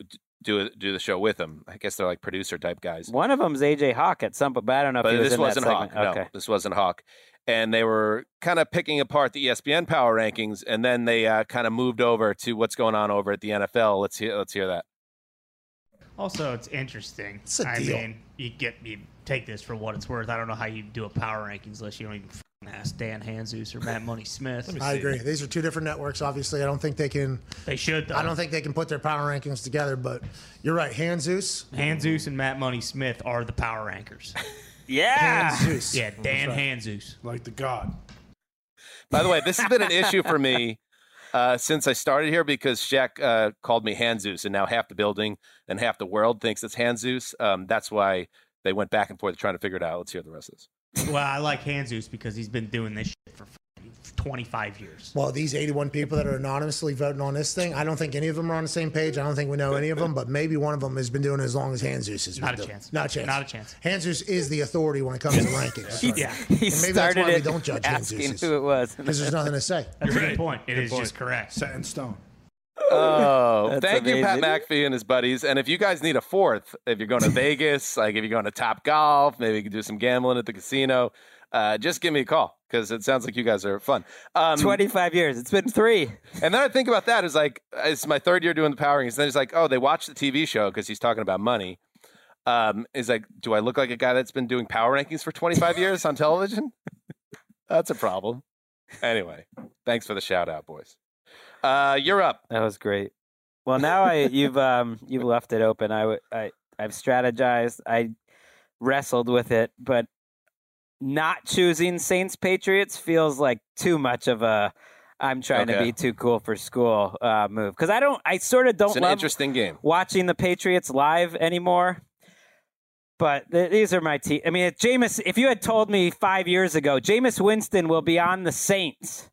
do do the show with him. I guess they're like producer type guys. One of them's AJ Hawk at some, but I don't know if But was this wasn't that Hawk. No, Okay. this wasn't Hawk. And they were kind of picking apart the ESPN power rankings, and then they uh, kind of moved over to what's going on over at the NFL. Let's hear. Let's hear that. Also, it's interesting. It's a I deal. mean, you get you take this for what it's worth. I don't know how you do a power rankings list. You don't even f***ing ask Dan Hanzus or Matt Money Smith. I agree. These are two different networks. Obviously, I don't think they can. They should. Though. I don't think they can put their power rankings together. But you're right. Hanzus. Hanzus and Matt Money Smith are the power rankers. Yeah. Hanzus. Yeah, Dan right. Hanzus. Like the god. By the way, this has been an issue for me uh, since I started here because Shaq uh, called me Hanzus, and now half the building and half the world thinks it's Hanzus. Um, that's why they went back and forth trying to figure it out. Let's hear the rest of this. well, I like Hanzus because he's been doing this shit for 25 years. Well, these 81 people that are anonymously voting on this thing, I don't think any of them are on the same page. I don't think we know any of them, but maybe one of them has been doing it as long as Hanzus has been Not a doing chance. Not a chance. Not a chance. Hanzus is the authority when it comes to rankings. Yeah. He And maybe that's started why we don't judge asking Hanzus. who it was. Because there's nothing to say. That's a good point. It is just correct. Set in stone. Oh, thank you, Pat amazing. McAfee and his buddies. And if you guys need a fourth, if you're going to Vegas, like if you're going to Top Golf, maybe you can do some gambling at the casino. Uh, just give me a call because it sounds like you guys are fun. Um, 25 years. It's been three. And then I think about that is like it's my third year doing the power rankings. Then it's like, oh, they watch the TV show because he's talking about money. Um, is like, do I look like a guy that's been doing power rankings for 25 years on television? that's a problem. Anyway, thanks for the shout out, boys. Uh, you're up. That was great. Well, now I you've um you've left it open. I I I've strategized. I wrestled with it, but not choosing Saints Patriots feels like too much of a I'm trying to be too cool for school uh, move because I don't. I sort of don't It's an love interesting game. watching the Patriots live anymore. But th- these are my team. I mean, if Jameis, if you had told me five years ago, Jameis Winston will be on the Saints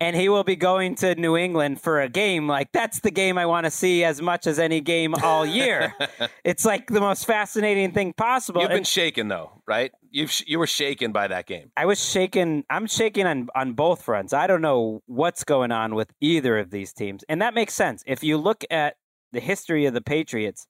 and he will be going to New England for a game, like that's the game I want to see as much as any game all year. it's like the most fascinating thing possible. You've been And shaken though, right? You you were shaken by that game. I was shaken. I'm shaking on on both fronts. I don't know what's going on with either of these teams, and that makes sense. If you look at the history of the Patriots,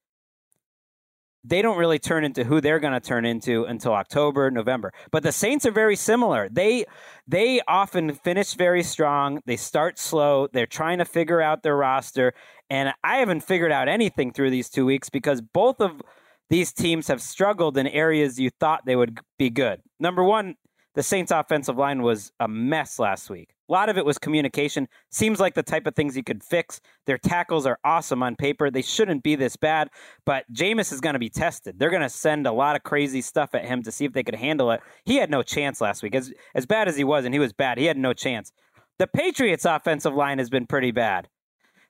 they don't really turn into who they're going to turn into until October, November. But the Saints are very similar. They they often finish very strong. They start slow. They're trying to figure out their roster, and I haven't figured out anything through these two weeks because both of these teams have struggled in areas you thought they would be good. Number one, the Saints' offensive line was a mess last week. A lot of it was communication. Seems like the type of things you could fix. Their tackles are awesome on paper. They shouldn't be this bad, but Jameis is going to be tested. They're going to send a lot of crazy stuff at him to see if they could handle it. He had no chance last week. As as bad as he was, and he was bad, he had no chance. The Patriots' offensive line has been pretty bad.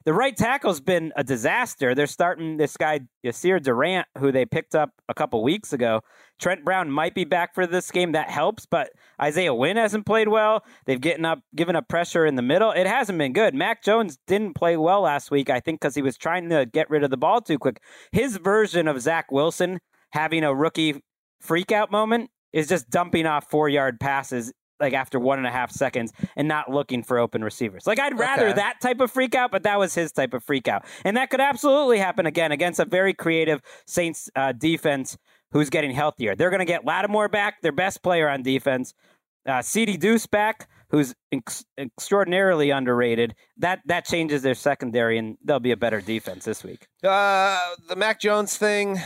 The right tackle's been a disaster. They're starting this guy Yasir Durant, who they picked up a couple weeks ago. Trent Brown might be back for this game. That helps, but Isaiah Wynn hasn't played well. They've up, given up pressure in the middle. It hasn't been good. Mac Jones didn't play well last week, I think, because he was trying to get rid of the ball too quick. His version of Zach Wilson having a rookie freakout moment is just dumping off four yard passes like after one and a half seconds and not looking for open receivers. Like I'd rather Okay. that type of freak out, but that was his type of freak out. And that could absolutely happen again against a very creative Saints uh, defense who's getting healthier. They're going to get Lattimore back, their best player on defense. Uh, CD Deuce back, who's ex- extraordinarily underrated. That that changes their secondary, and they'll be a better defense this week. Uh, the Mac Jones thing.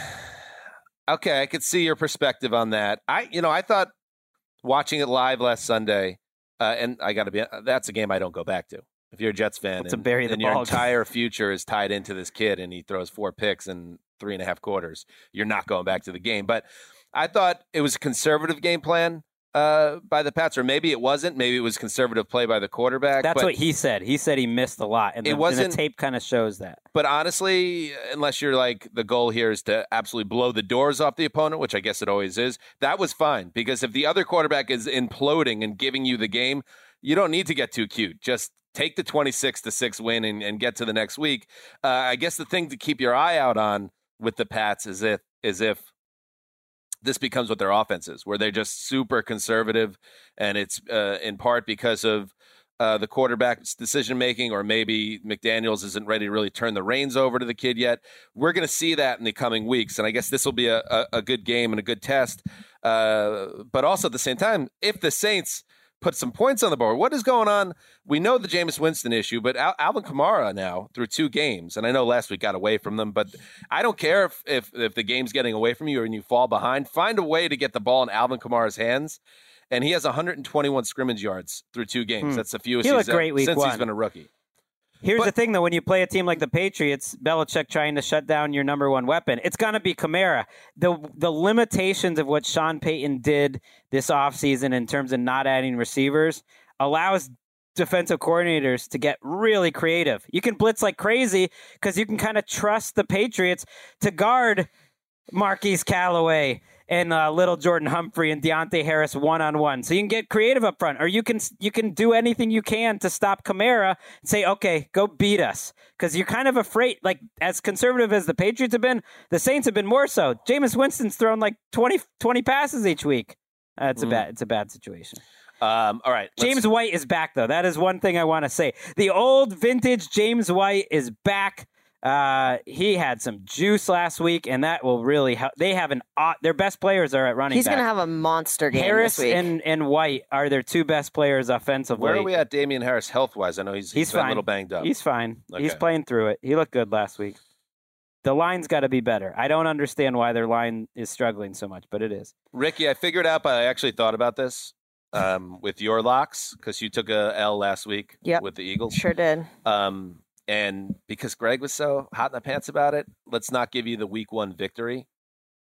Okay, I could see your perspective on that. I, you know, I thought watching it live last Sunday, uh, and I got to be. That's a game I don't go back to. If you're a Jets fan, To and, bury the and your entire future is tied into this kid, and he throws four picks in three and a half quarters, you're not going back to the game. But I thought it was a conservative game plan uh, by the Pats, or maybe it wasn't. Maybe it was conservative play by the quarterback. That's but- what he said. He said he missed a lot, and It the, and wasn't- the tape kind of shows that. But honestly, unless you're like the goal here is to absolutely blow the doors off the opponent, which I guess it always is, that was fine because if the other quarterback is imploding and giving you the game, you don't need to get too cute. Just take the 26 to 6 win and, and get to the next week. Uh, I guess the thing to keep your eye out on with the Pats is if is if this becomes what their offense is, where they're just super conservative, and it's uh, in part because of uh, the quarterback's decision making, or maybe McDaniels isn't ready to really turn the reins over to the kid yet. We're going to see that in the coming weeks, and I guess this will be a, a, a good game and a good test. Uh, but also at the same time, if the Saints put some points on the board, what is going on? We know the Jameis Winston issue, but Al- Alvin Kamara now through two games, and I know last week got away from them, but I don't care if, if if the game's getting away from you and you fall behind. Find a way to get the ball in Alvin Kamara's hands. And he has 121 scrimmage yards through two games. Hmm. That's the fewest He he's great week since one. he's been a rookie. Here's the thing, though: when you play a team like the Patriots, Belichick trying to shut down your number one weapon, it's going to be Kamara. the The limitations of what Sean Payton did this offseason in terms of not adding receivers allows defensive coordinators to get really creative. You can blitz like crazy because you can kind of trust the Patriots to guard Marquez Callaway and uh, little Jordan Humphrey and Deonte Harris one on one. So you can get creative up front, or you can you can do anything you can to stop Kamara. And say, okay, go beat us, because you're kind of afraid. Like as conservative as the Patriots have been, the Saints have been more so. Jameis Winston's thrown like 20, 20 passes each week. Uh, it's Mhm. a bad it's a bad situation. Um, all right, James White is back though. That is one thing I want to say. The old vintage James White is back. Uh, he had some juice last week, and that will really help. They have an aw- their best players are at running. He's back. going to have a monster game Harris this week. and, and White are their two best players offensively. Where are we at, Damien Harris, health wise? I know he's, He's been fine. a little banged up. He's fine. He's playing through it. He looked good last week. The line's got to be better. I don't understand why their line is struggling so much, but it is. Ricky, I figured out, but I actually thought about this um, with your locks because you took a L last week Yep. with the Eagles. Sure did. Um, and because Greg was so hot in the pants about it, let's not give you the week one victory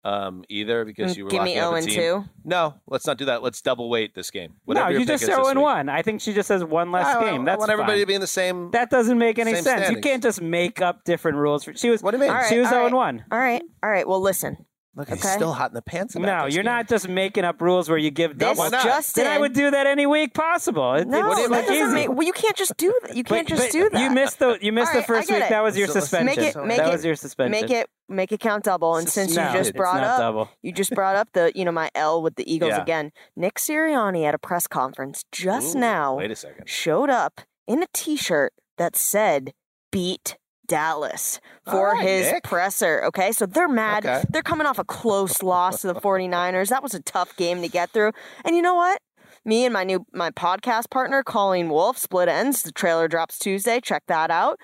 um, either because Mm, you were give me locking up 0 and 2? No, let's not do that. Let's double weight this game. Whatever no, your you just pick is throw this in week. one. I think she just says one less I- I- game. I That's want everybody fine. to be in the same. That doesn't make any same sense. You can't just make up different rules. For, she was. What do you mean? All right, she was all 0 right. 1. All right. All right. Well, listen. Look, okay. he's still hot in the pants about No, this you're game. not just making up rules where you give This double. just Then I would do that any week possible. It- No, it's that doesn't easy. make. Well, you can't just do that. You can't But- just but do that. You missed the you missed All the first week. it. That was your So suspension. Make it. Make that it. was your suspension. Make it. Make it count double. And since No, you just it's brought up, double. you just brought up the, you know, my L with the Eagles Yeah. again. Nick Sirianni at a press conference just Ooh, now Wait a second. showed up in a T-shirt that said "Beat Dallas" for All right, his Nick. presser. Okay, so they're mad. Okay. They're coming off a close loss to the 49ers. That was a tough game to get through. And you know what? Me and my new my podcast partner, Colleen Wolfe, split ends. The trailer drops Tuesday. Check that out.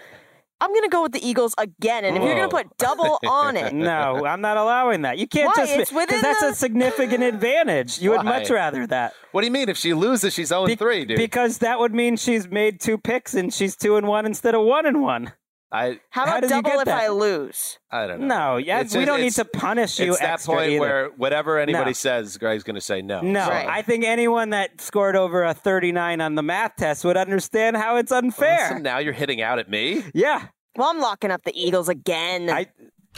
I'm gonna go with the Eagles again, and if you're gonna put double on it, No, I'm not allowing that. You can't Why? just It's within because that's the- a significant advantage. You would much rather that. What do you mean? If she loses, she's 0 Be- 3, dude. Because that would mean she's made two picks and she's two and one instead of one and one. I how How about did you double if that? I lose? I don't know. No, yeah, It's we just- don't need to punish you It's that point either. where whatever anybody No. says, Greg's going to say no. no, So- I think anyone that scored over a 39 on the math test would understand how it's unfair. So now you're hitting out at me. yeah, Well, I'm locking up the Eagles again. I.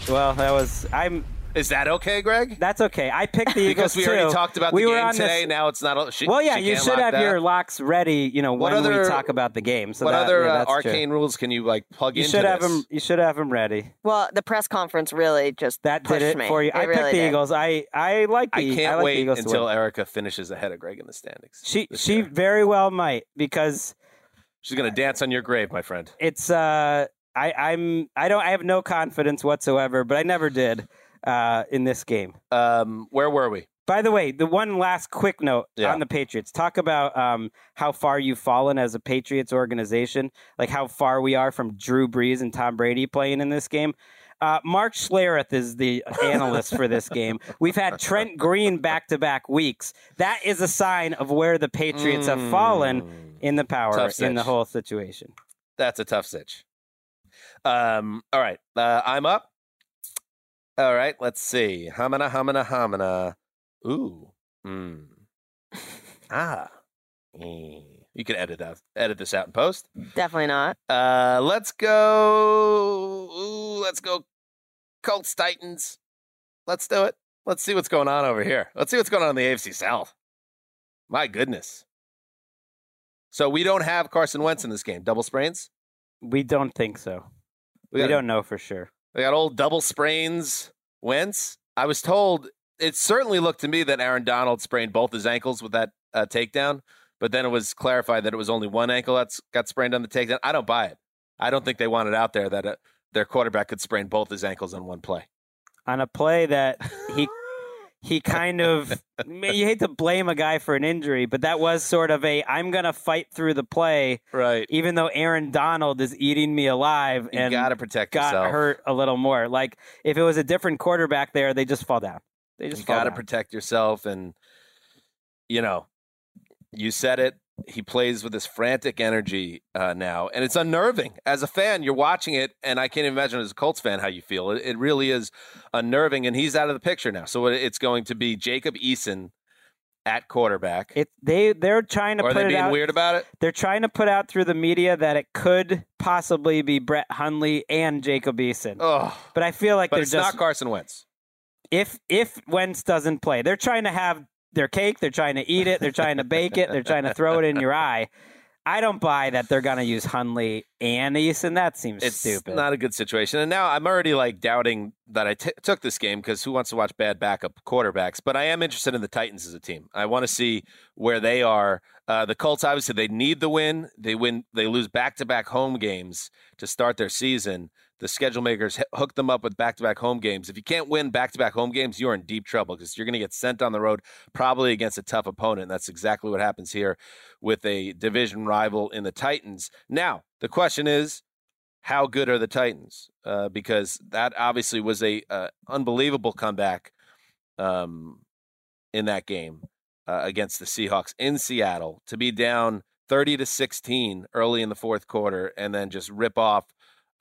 Well, that was I'm. Is that okay, Greg? That's okay. I picked the Eagles because we too. already talked about we the game on this- today. Now it's not. She, well, yeah, she you should have that. your locks ready. You know What when other- we talk about the game. So what that, other yeah, uh, that's true. arcane rules can you like plug You into should have this? them. You should have them ready. Well, the press conference really just That pushed did it me. for you. It I really picked the did. Eagles. I I like the. Eagles. I can't like wait the Eagles until. Erica finishes ahead of Greg in the standings. She she year. very well might because she's gonna dance on your grave, my friend. it's uh I I'm I don't I have no confidence whatsoever, but I never did uh in this game. Um, where were we? By the way, the one last quick note Yeah. on the Patriots. Talk about um, how far you've fallen as a Patriots organization, like how far we are from Drew Brees and Tom Brady playing in this game. Uh, Mark Schlereth is the analyst for this game. We've had Trent Green back to back weeks. That is a sign of where the Patriots have fallen in the power Mm. In the whole situation. That's a tough sitch. Um, all right, uh, I'm up. All right, let's see. Hamina, hamina, hamina. Ooh. Mm. Ah. Mm. You can edit that. Edit this out in post. Definitely not. Uh, let's go. Ooh, let's go. Colts Titans. Let's do it. Let's see what's going on over here. Let's see what's going on in the AFC South. My goodness. So we don't have Carson Wentz in this game. Double sprains. We don't think so. We, got- don't know for sure. We got old double sprains. Wentz. I was told it certainly looked to me that Aaron Donald sprained both his ankles with that uh, takedown, but then it was clarified that it was only one ankle that's got sprained on the takedown. I don't buy it. I don't think they wanted out there that uh, their quarterback could sprain both his ankles on one play. on a play that he he kind of I mean, you hate to blame a guy for an injury, but that was sort of a I'm gonna fight through the play, right? Even though Aaron Donald is eating me alive You and gotta protect got yourself. hurt a little more. Like if it was a different quarterback there, they just fall down. They just you fall got to down. protect yourself and you know you said it he plays with this frantic energy uh, now and it's unnerving. As a fan you're watching it and i can't imagine as a colts fan how you feel. It, it really is unnerving and he's out of the picture now. So it's going to be jacob eason at quarterback. It they they're trying to Or are put they being out. weird about it? They're trying to put out through the media that it could possibly be Brett Hundley and Jacob Eason. oh But I feel like but they're it's just not carson wentz. If if Wentz doesn't play, they're trying to have their cake, they're trying to eat it, they're trying to bake it, they're trying to throw it in your eye. I don't buy that they're going to use Hundley and Eason. That seems it's stupid. not a good situation. And now I'm already like doubting that I t- took this game because who wants to watch bad backup quarterbacks? But I am interested in the Titans as a team. I want to see where they are. Uh, the Colts obviously they need the win. They win. They lose back to back home games to start their season. The schedule makers hook them up with back to back home games. If you can't win back to back home games, you're in deep trouble because you're going to get sent on the road probably against a tough opponent. And that's exactly what happens here with a division rival in the Titans. Now the question is how good are the Titans? Uh, because that obviously was a uh, unbelievable comeback um, in that game uh, against the Seahawks in Seattle to be down 30 to 16 early in the fourth quarter and then just rip off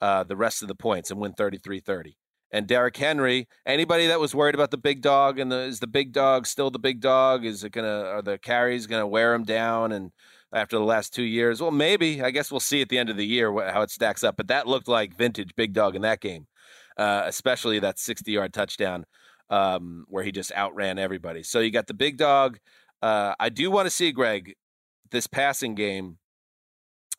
uh, the rest of the points and win 33-30. And Derrick Henry, anybody that was worried about the big dog and the, is the big dog still the big dog? Is it gonna are the carries gonna wear him down? And after the last two years, well, maybe. I guess we'll see at the end of the year how it stacks up. But that looked like vintage big dog in that game, uh, especially that 60 yard touchdown um, where he just outran everybody. So you got the big dog. Uh, I do want to see Greg this passing game.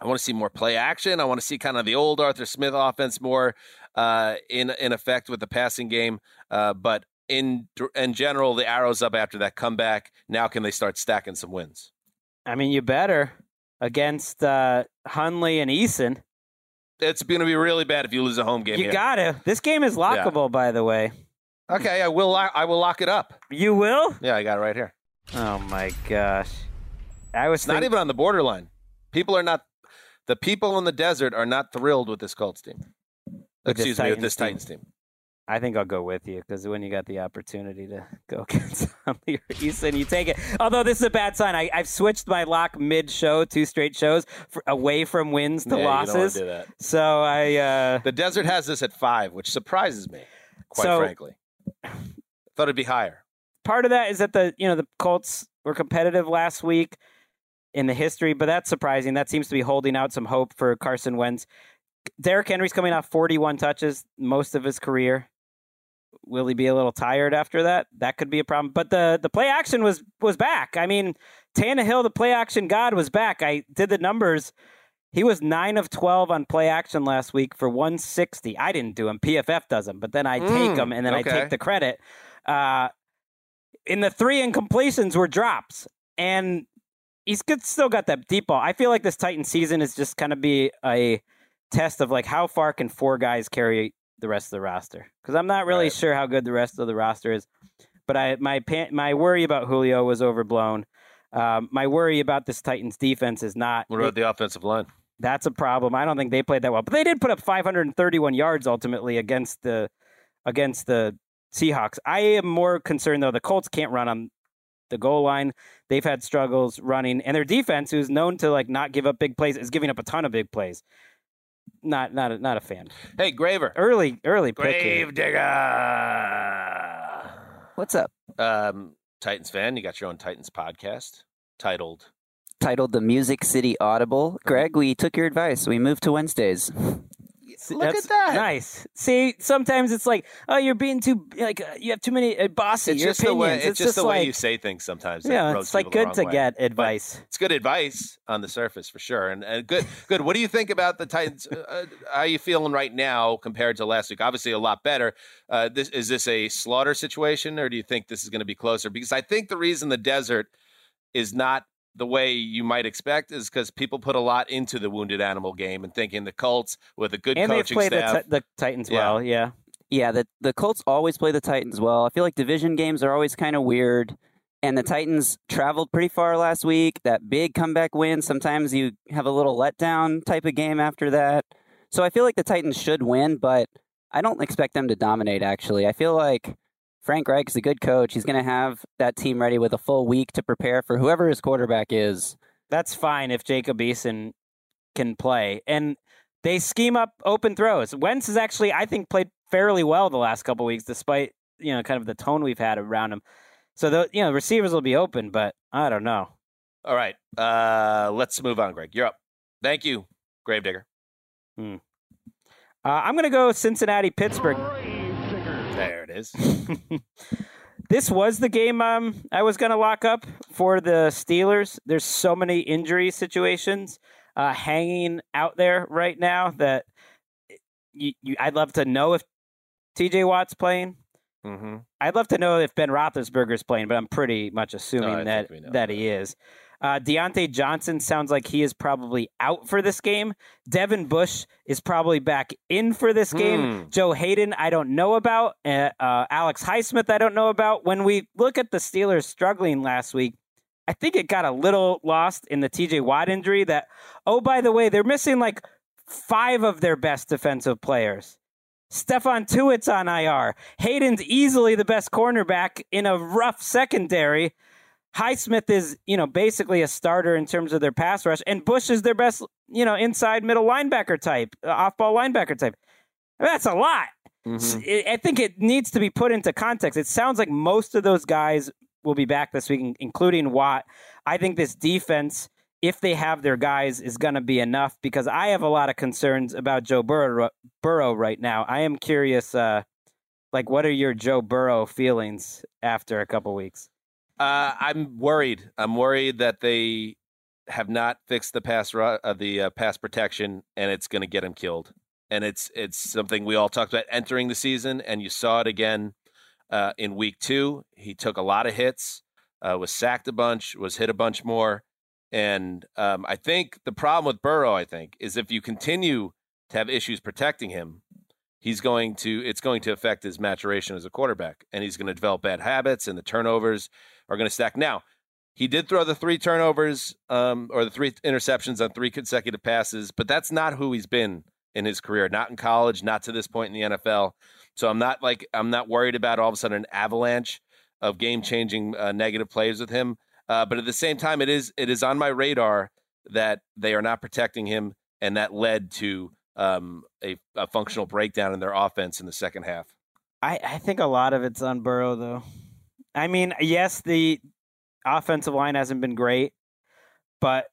I want to see more play action. I want to see kind of the old Arthur Smith offense more uh, in in effect with the passing game. Uh, but in in general, the arrows up after that comeback. Now can they start stacking some wins? I mean, you better against uh, Hundley and Eason. It's going to be really bad if you lose a home game. You here. gotta. This game is lockable, by the way. Okay, I will. lo- I will lock it up. You will? Yeah, I got it right here. Oh my gosh! I was It's not even on the borderline. People are not. The people in the desert are not thrilled with this Colts team. With Excuse me, with this team. Titans team. I think I'll go with you because when you got the opportunity to go against Hundley or Eason, you take it. Although this is a bad sign. I, I've switched my lock mid-show, two straight shows, for, away from wins to Yeah, you don't wanna losses. do that. So I. Uh, The desert has this at five, which surprises me, quite So- frankly. Thought it'd be higher. part of that is that the you know the Colts were competitive last week in the history, but that's surprising. That seems to be holding out some hope for Carson Wentz. Derrick Henry's coming off 41 touches most of his career. will he be a little tired after that? That could be a problem. But the the play action was was back. I mean, Tannehill, the play action god, was back. I did the numbers. He was nine of twelve on play action last week for one sixty. I didn't do him. PFF does them, but then I take him and then I take the credit. Uh, in the three incompletions were drops, and he's good, still got that deep ball. I feel like this Titan season is just kind of be a test of like how far can four guys carry the rest of the roster? Because I'm not really sure how good the rest of the roster is. But I my pan, my worry about Julio was overblown. Um, my worry about this Titans defense is not. What about the offensive line? That's a problem. I don't think they played that well, but they did put up 531 yards ultimately against the against the Seahawks. I am more concerned though. The Colts can't run on the goal line. They've had struggles running, and their defense, who's known to like not give up big plays, is giving up a ton of big plays. Not not a, not a fan. Hey, Graver. Early early pick here. Grave digger. What's up? Um, Titans fan, you got your own Titans podcast titled Titled The Music City Audible. Greg, we took your advice. We moved to Wednesdays. Look at that. Nice. See, sometimes it's like, oh, you're being too like uh, you have too many uh, bossy. It's just the way opinions. it's, just the way you say things sometimes. Yeah, it's like good to way. get But advice. It's good advice on the surface for sure, and, and good. Good. What do you think about the Titans? Uh, uh, how are you feeling right now compared to last week? Obviously, a lot better. Uh, this is this a slaughter situation, or do you think this is going to be closer? Because I think the reason the desert is not the way you might expect is because people put a lot into the wounded animal game and thinking the Colts with a good and they've coaching played the, staff. Ti- the Titans Yeah. well. Yeah. Yeah, the the Colts always play the Titans well. I feel like division games are always kind of weird. And the Titans traveled pretty far last week. That big comeback win. Sometimes you have a little letdown type of game after that. So I feel like the Titans should win, but I don't expect them to dominate, actually. I feel like Frank Reich is a good coach. He's going to have that team ready with a full week to prepare for whoever his quarterback is. That's fine if Jacob Eason can play. And they scheme up open throws. Wentz has actually, I think, played fairly well the last couple weeks, despite you know kind of the tone we've had around him. So the you know receivers will be open, but I don't know. All right, uh, let's move on, Greg. You're up. Thank you, Gravedigger. Hmm. Uh, I'm going to go Cincinnati Pittsburgh. There it is. this was the game um, I was going to lock up for the Steelers. There's so many injury situations uh, hanging out there right now that you, you, I'd love to know if TJ Watt's playing. Mm-hmm. I'd love to know if Ben Roethlisberger's playing, but I'm pretty much assuming I that think that he is. Uh, Diontae Johnson sounds like he is probably out for this game. Devin Bush is probably back in for this game. Hmm. Joe Haden, I don't know about. Uh, uh, Alex Highsmith, I don't know about. When we look at the Steelers struggling last week, I think it got a little lost in the TJ Watt injury. That, oh, by the way, they're missing like five of their best defensive players. Stephon Tuitt's on IR. Haden's easily the best cornerback in a rough secondary. Highsmith is, you know, basically a starter in terms of their pass rush, and Bush is their best, you know, inside middle linebacker type, uh, off ball linebacker type. That's a lot. I think it needs to be put into context. It sounds like most of those guys will be back this week, including Watt. I think this defense, if they have their guys, is going to be enough because I have a lot of concerns about Joe Burrow, Burrow right now. I am curious, uh, like, what are your Joe Burrow feelings after a couple weeks? Uh, I'm worried. I'm worried that they have not fixed the pass uh, the uh, pass protection, and it's going to get him killed. And it's it's something we all talked about entering the season, and you saw it again uh, in week two. He took a lot of hits, uh, was sacked a bunch, was hit a bunch more, and um, I think the problem with Burrow, I think, is if you continue to have issues protecting him, he's going to it's going to affect his maturation as a quarterback, and he's going to develop bad habits, and the turnovers are going to stack. Now, he did throw the three turnovers um, or the three interceptions on three consecutive passes, but that's not who he's been in his career. Not in college, not to this point in the NFL. So I'm not like I'm not worried about all of a sudden an avalanche of game changing uh, negative plays with him. Uh, but at the same time, it is it is on my radar that they are not protecting him, and that led to um, a, a functional breakdown in their offense in the second half. I, I think a lot of it's on Burrow, though. I mean, yes, the offensive line hasn't been great, but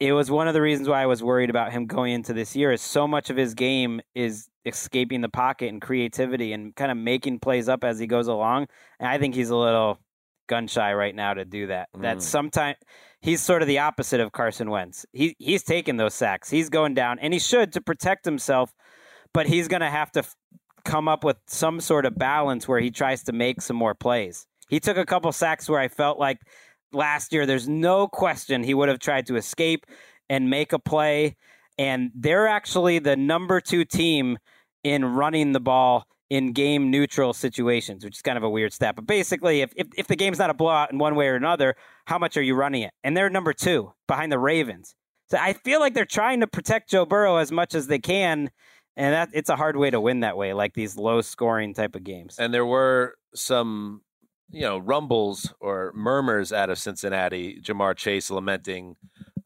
it was one of the reasons why I was worried about him going into this year. Is so much of his game is escaping the pocket and creativity and kind of making plays up as he goes along. And I think he's a little gun shy right now to do that. Mm. That sometimes he's sort of the opposite of Carson Wentz. He he's taking those sacks. He's going down, and he should to protect himself. But he's going to have to f- come up with some sort of balance where he tries to make some more plays. He took a couple sacks where I felt like last year, there's no question he would have tried to escape and make a play. And they're actually the number two team in running the ball in game neutral situations, which is kind of a weird stat. But basically, if, if, if the game's not a blowout in one way or another, how much are you running it? And they're number two behind the Ravens. So I feel like they're trying to protect Joe Burrow as much as they can. And that it's a hard way to win that way, like these low scoring type of games. And there were some, you know, rumbles or murmurs out of Cincinnati. Ja'Marr Chase lamenting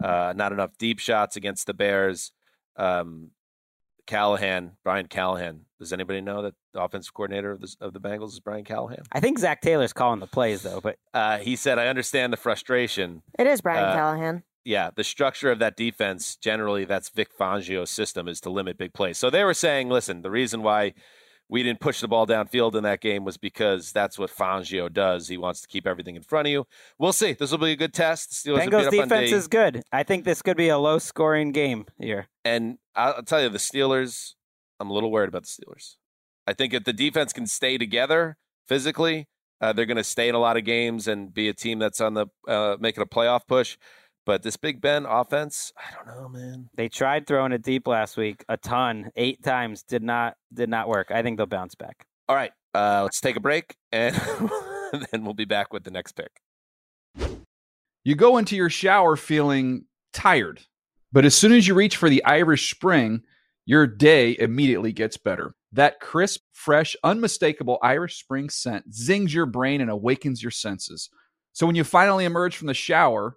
uh, not enough deep shots against the Bears. Um, Callahan, Brian Callahan. Does anybody know that the offensive coordinator of the of the Bengals is Brian Callahan? I think Zac Taylor's calling the plays though, but Uh, he said, "I understand the frustration. It is Brian Uh, Callahan. Yeah, the structure of that defense generally, that's Vic Fangio's system is to limit big plays. So they were saying, listen, the reason why we didn't push the ball downfield in that game was because that's what Fangio does. He wants to keep everything in front of you. We'll see. This will be a good test. The Steelers Bengals defense is good. I think this could be a low scoring game here. And I'll I'll tell you, the Steelers, I'm a little worried about the Steelers. I think if the defense can stay together physically, uh, they're going to stay in a lot of games and be a team that's on the uh, making a playoff push. But this Big Ben offense, I don't know, man. They tried throwing it deep last week a ton, eight times, did not did not work. I think they'll bounce back. All right, uh, let's take a break, and then we'll be back with the next pick. You go into your shower feeling tired, but as soon as you reach for the Irish Spring, your day immediately gets better. That crisp, fresh, unmistakable Irish Spring scent zings your brain and awakens your senses. So when you finally emerge from the shower,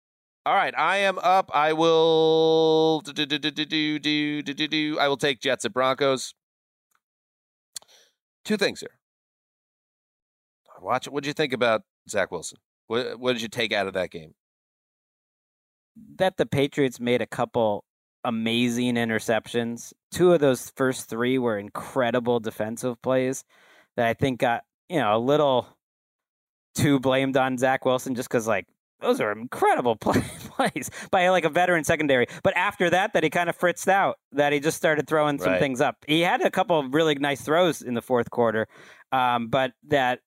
All right, I am up. I will do, do, do, do, do, do, do, do. I will take Jets at Broncos. Two things here. Watch. What did you think about Zach Wilson? What, what did you take out of that game? that the Patriots made a couple amazing interceptions. Two of those first three were incredible defensive plays that I think got, you know, a little too blamed on Zach Wilson just because, like, those are incredible play, plays by like a veteran secondary. But after that, that he kind of fritzed out, that he just started throwing some Right. things up. He had a couple of really nice throws in the fourth quarter, um, but that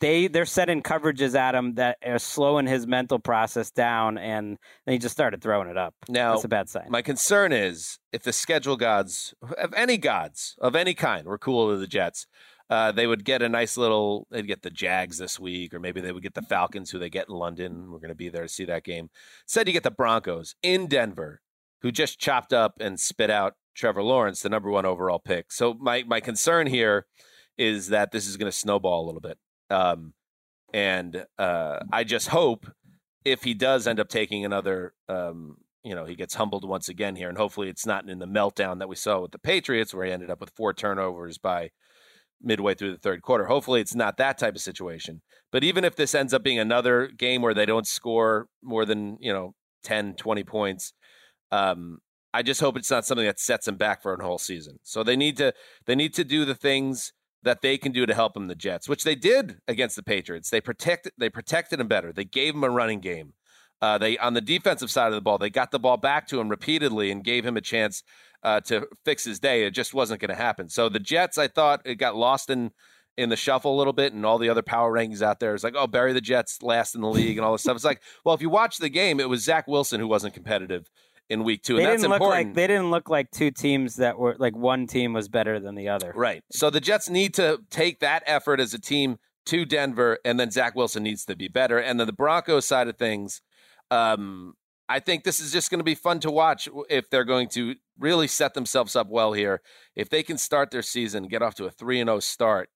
they they're setting coverages at him that are slowing his mental process down, and he just started throwing it up. Now, that's a bad sign. My concern is if the schedule gods of any gods of any kind were cool to the Jets, uh, they would get a nice little. They'd get the Jags this week, or maybe they would get the Falcons, who they get in London. We're going to be there to see that game. Said you get the Broncos in Denver, who just chopped up and spit out Trevor Lawrence, the number one overall pick. So my my concern here is that this is going to snowball a little bit. Um, and uh, I just hope if he does end up taking another, um, you know, he gets humbled once again here, and hopefully it's not in the meltdown that we saw with the Patriots, where he ended up with four turnovers by midway through the third quarter. Hopefully it's not that type of situation. But even if this ends up being another game where they don't score more than, you know, 10, 20 points, um, I just hope it's not something that sets them back for a whole season. So they need to they need to do the things that they can do to help them the Jets, which they did against the Patriots. They protected they protected him better. They gave them a running game. Uh, they on the defensive side of the ball, they got the ball back to him repeatedly and gave him a chance uh, to fix his day. It just wasn't going to happen. So the Jets, I thought, it got lost in in the shuffle a little bit, and all the other power rankings out there is like, oh, bury the Jets last in the league and all this stuff. It's like, well, if you watch the game, it was Zach Wilson who wasn't competitive in week two, they and that's didn't look important. like they didn't look like two teams that were like one team was better than the other. Right. So the Jets need to take that effort as a team to Denver, and then Zach Wilson needs to be better. And then the Broncos side of things, um, I think this is just going to be fun to watch if they're going to really set themselves up well here. If they can start their season, get off to a three and zero start.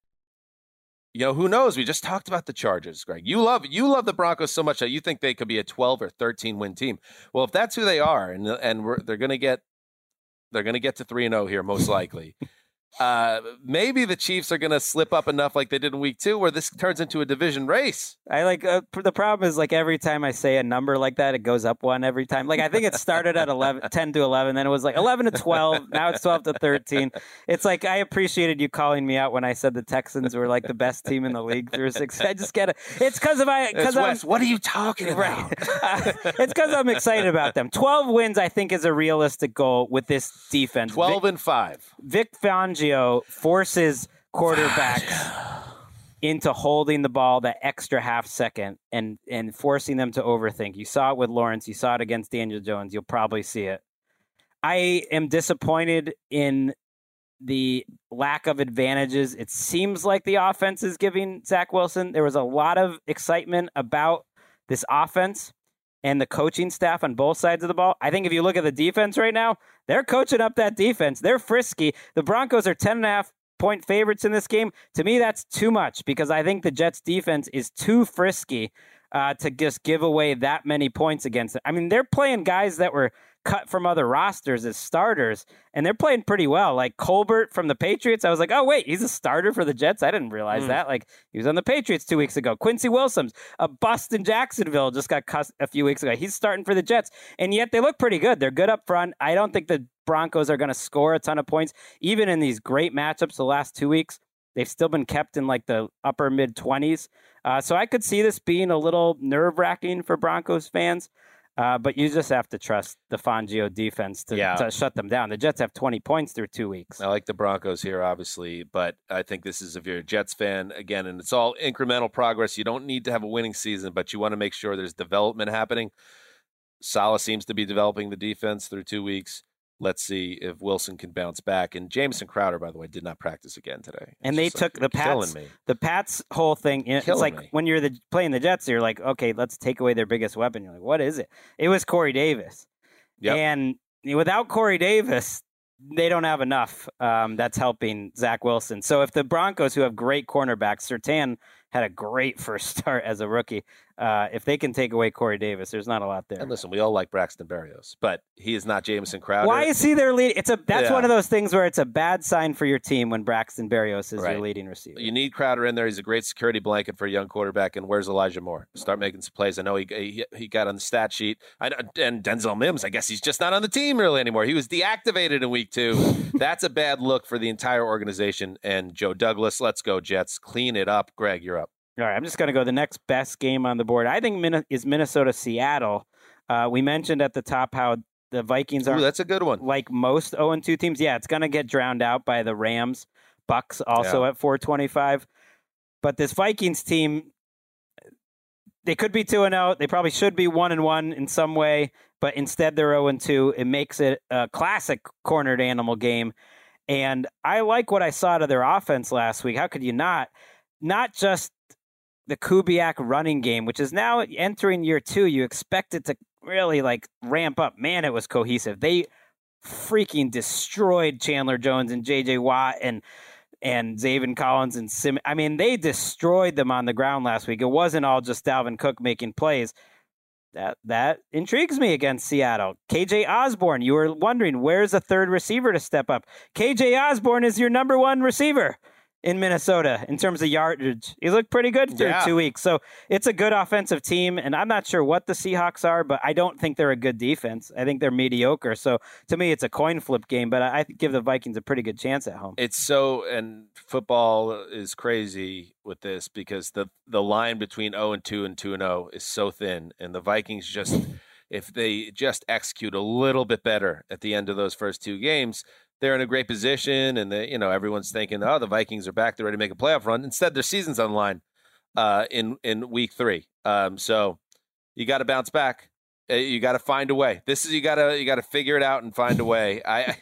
You know, who knows? We just talked about the Chargers, Greg. You love you love the Broncos so much that you think they could be a 12 or 13 win team. Well, if that's who they are and and they're going to get they're going to get to 3 and 0 here most likely. Uh, maybe the Chiefs are going to slip up enough like they did in week 2 where this turns into a division race. I like uh, the problem is like every time I say a number like that, it goes up one every time. Like I think it started at 11, 10 to 11, then it was like 11 to 12. now it's 12 to 13. It's like I appreciated you calling me out when I said the Texans were like the best team in the league through six. I just get it. It's because of I. Because I'm Wes, what are you talking about? Uh, it's because I'm excited about them. 12 wins, I think, is a realistic goal with this defense. 12 and 5. Vic Fangio forces quarterbacks into holding the ball that extra half second and and forcing them to overthink. You saw it with Lawrence. You saw it against Daniel Jones. You'll probably see it. I am disappointed in the lack of advantages. It seems like the offense is giving Zach Wilson. There was a lot of excitement about this offense and the coaching staff on both sides of the ball. I think if you look at the defense right now, they're coaching up that defense. They're frisky. The Broncos are 10 and a half point favorites in this game. To me, that's too much because I think the Jets defense is too frisky uh, to just give away that many points against it. I mean, they're playing guys that were cut from other rosters as starters, and they're playing pretty well. Like Colbert from the Patriots, I was like, oh wait, he's a starter for the Jets. I didn't realize. Mm. that. Like he was on the Patriots two weeks ago. Quincy Wilson's a bust in Jacksonville just got cut a few weeks ago. He's starting for the Jets, and yet they look pretty good. They're good up front. I don't think the Broncos are going to score a ton of points, even in these great matchups the last two weeks. They've still been kept in like the upper mid 20s. Uh, so I could see this being a little nerve wracking for Broncos fans. Uh, but you just have to trust the Fangio defense to, Yeah. to shut them down. The Jets have 20 points through two weeks. I like the Broncos here, obviously, but I think this is if you're a Jets fan again, and it's all incremental progress. You don't need to have a winning season, but you want to make sure there's development happening. Salah seems to be developing the defense through two weeks. Let's see if Wilson can bounce back. And Jamison Crowder, by the way, did not practice again today. and they took like, the Pats. The Pats whole thing. you know, It's like me. when you're the playing the Jets, you're like, okay, let's take away their biggest weapon. You're like, what is it? It was Corey Davis. Yep. And without Corey Davis, they don't have enough. Um, that's helping Zach Wilson. So if the Broncos, who have great cornerbacks, Surtain had a great first start as a rookie. Uh, if they can take away Corey Davis, there's not a lot there. And listen, we all like Braxton Berrios, but he is not Jamison Crowder. Why is he their lead? It's a that's Yeah. one of those things where it's a bad sign for your team when Braxton Berrios is Right. your leading receiver. You need Crowder in there. He's a great security blanket for a young quarterback. And where's Elijah Moore? Start making some plays. I know he he, he got on the stat sheet. I know, and Denzel Mims. I guess he's just not on the team really anymore. He was deactivated in week two. That's a bad look for the entire organization. And Joe Douglas, let's go Jets. Clean it up. Greg, you're up. All right, I'm just going to go the next best game on the board. I think Min- is Minnesota Seattle. Uh, we mentioned at the top how the Vikings are. Ooh, that's a good one. Like most 0 2 teams, yeah, it's going to get drowned out by the Rams. Bucs also Yeah. at 425. But this Vikings team, they could be 2 and 0. They probably should be 1 and 1 in some way, but instead they're 0 and 2. It makes it a classic cornered animal game. And I like what I saw to their offense last week. How could you not? Not just the Kubiak running game, which is now entering year two. You expect it to really like ramp up. Man, it was cohesive. They freaking destroyed Chandler Jones and JJ Watt and and Zaven Collins and Sim. I mean, they destroyed them on the ground last week. It wasn't all just Dalvin Cook making plays. That that intrigues me against Seattle. KJ Osborne, you were wondering where's a third receiver to step up. KJ Osborne is your number one receiver in Minnesota in terms of yardage. He looked pretty good through Yeah. two weeks. So it's a good offensive team, and I'm not sure what the Seahawks are, but I don't think they're a good defense. I think they're mediocre. So to me, it's a coin flip game, but I I give the Vikings a pretty good chance at home. It's so and football is crazy with this because the the line between 0 and 2 and 2 and 0 is so thin and the Vikings just if they just execute a little bit better at the end of those first two games, they're in a great position and they, you know everyone's thinking, "Oh, the Vikings are back, they're ready to make a playoff run." Instead, their season's on line uh in in week 3. Um so you got to bounce back. Uh, You got to find a way. This is you got to you got to figure it out and find a way. I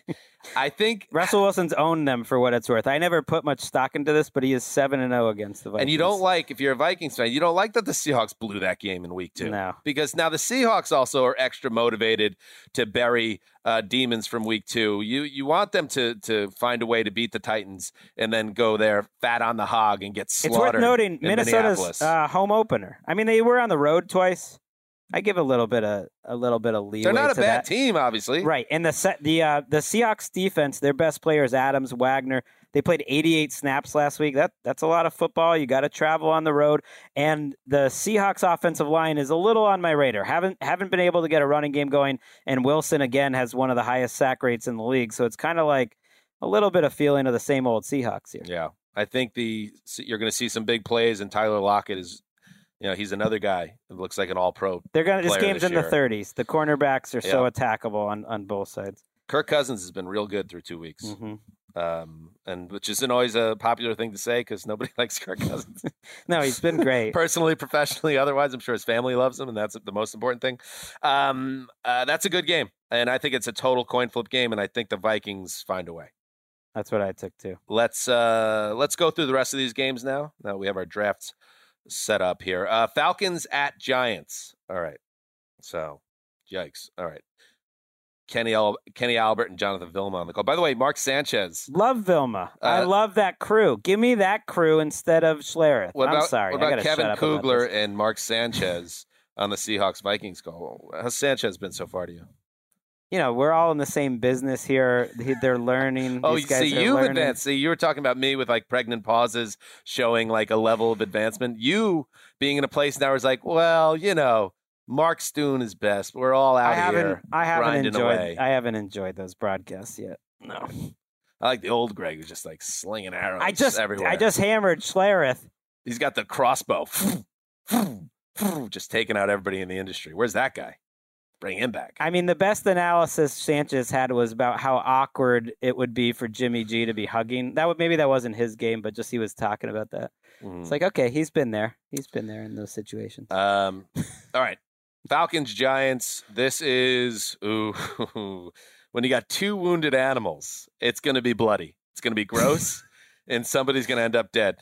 I think Russell Wilson's owned them for what it's worth. I never put much stock into this, but he is seven and zero against the Vikings. And you don't like, if you're a Vikings fan, you don't like that the Seahawks blew that game in week two. No. Because now the Seahawks also are extra motivated to bury uh, demons from week two. You you want them to to find a way to beat the Titans and then go there fat on the hog and get slaughtered. It's worth noting in Minnesota's uh, home opener. I mean, they were on the road twice. I give a little bit of a little bit of leeway. They're not a bad that. team, obviously. right? And the set the uh, the Seahawks defense, their best player is Adams Wagner. They played 88 snaps last week. That that's a lot of football. You got to travel on the road, and the Seahawks offensive line is a little on my radar. haven't haven't been able to get a running game going, and Wilson again has one of the highest sack rates in the league. So it's kind of like a little bit of feeling of the same old Seahawks here. Yeah, I think the you're going to see some big plays, and Tyler Lockett is, you know, he's another guy that looks like an All Pro. They're gonna. This game's this in the 30s. The cornerbacks are so attackable on on both sides. Kirk Cousins has been real good through two weeks, Mhm. um, and which isn't always a popular thing to say because nobody likes Kirk Cousins. No, he's been great. Personally, professionally, otherwise, I'm sure his family loves him, and that's the most important thing. Um, uh, that's a good game, and I think it's a total coin flip game, and I think the Vikings find a way. That's what I took too. Let's uh, let's go through the rest of these games now. Now we have our drafts set up here. Uh, Falcons at Giants. All right. So, yikes. All right. Kenny Al- Kenny Albert and Jonathan Vilma on the call. By the way, Mark Sanchez. Love Vilma. I Uh, love that crew. Give me that crew instead of Schlereth. What I'm sorry. What I about Kevin shut up about Kugler and Mark Sanchez on the Seahawks Vikings call? How's Sanchez been so far to you? You know, we're all in the same business here. They're learning. Oh, These guys see, are you've learning. advanced. See, you were talking about me with like pregnant pauses showing like a level of advancement. You being in a place now is like, well, you know, Mark Stoon is best. We're all out I haven't. here. I haven't enjoyed. away. I haven't enjoyed those broadcasts yet. No. I like the old Greg who's just like slinging arrows. I just. everywhere. I just hammered Schlereth. He's got the crossbow, just taking out everybody in the industry. Where's that guy? Bring him back. I mean, the best analysis Sanchez had was about how awkward it would be for Jimmy G to be hugging. That would maybe that wasn't his game, but just he was talking about that. Mhm. It's like okay, he's been there. He's been there in those situations. Um, all right. Falcons, Giants. This is ooh, when you got two wounded animals, it's going to be bloody. It's going to be gross, and somebody's going to end up dead.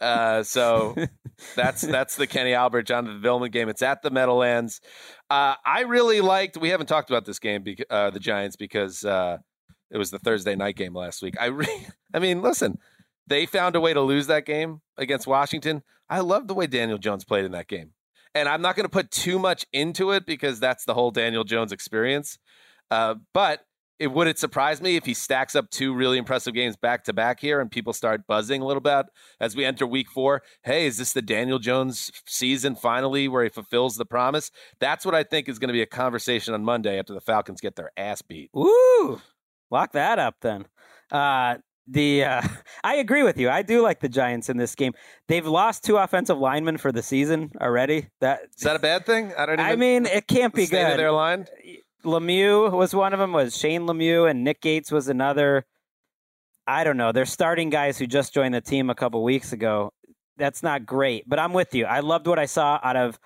Uh, so that's that's the Kenny Albert, Jonathan Vilma game. It's at the Meadowlands. Uh, I really liked. We haven't talked about this game, bec- uh, the Giants, because uh, it was the Thursday night game last week. I re- I mean, listen, they found a way to lose that game against Washington. I love the way Daniel Jones played in that game. and I'm not going to put too much into it because that's the whole Daniel Jones experience. Uh, but it would it surprise me if he stacks up two really impressive games back to back here and people start buzzing a little bit as we enter week four. Hey, is this the Daniel Jones season finally where he fulfills the promise? That's what I think is going to be a conversation on Monday after the Falcons get their ass beat. Ooh, lock that up then. Uh, the uh, I agree with you. I do like the Giants in this game. They've lost two offensive linemen for the season already. That is that a bad thing? I don't. Even, I mean, it can't be good. Of their line. Lemieux was one of them. Was Shane Lemieux and Nick Gates was another. I don't know. They're starting guys who just joined the team a couple weeks ago. That's not great, but I'm with you. I loved what I saw out of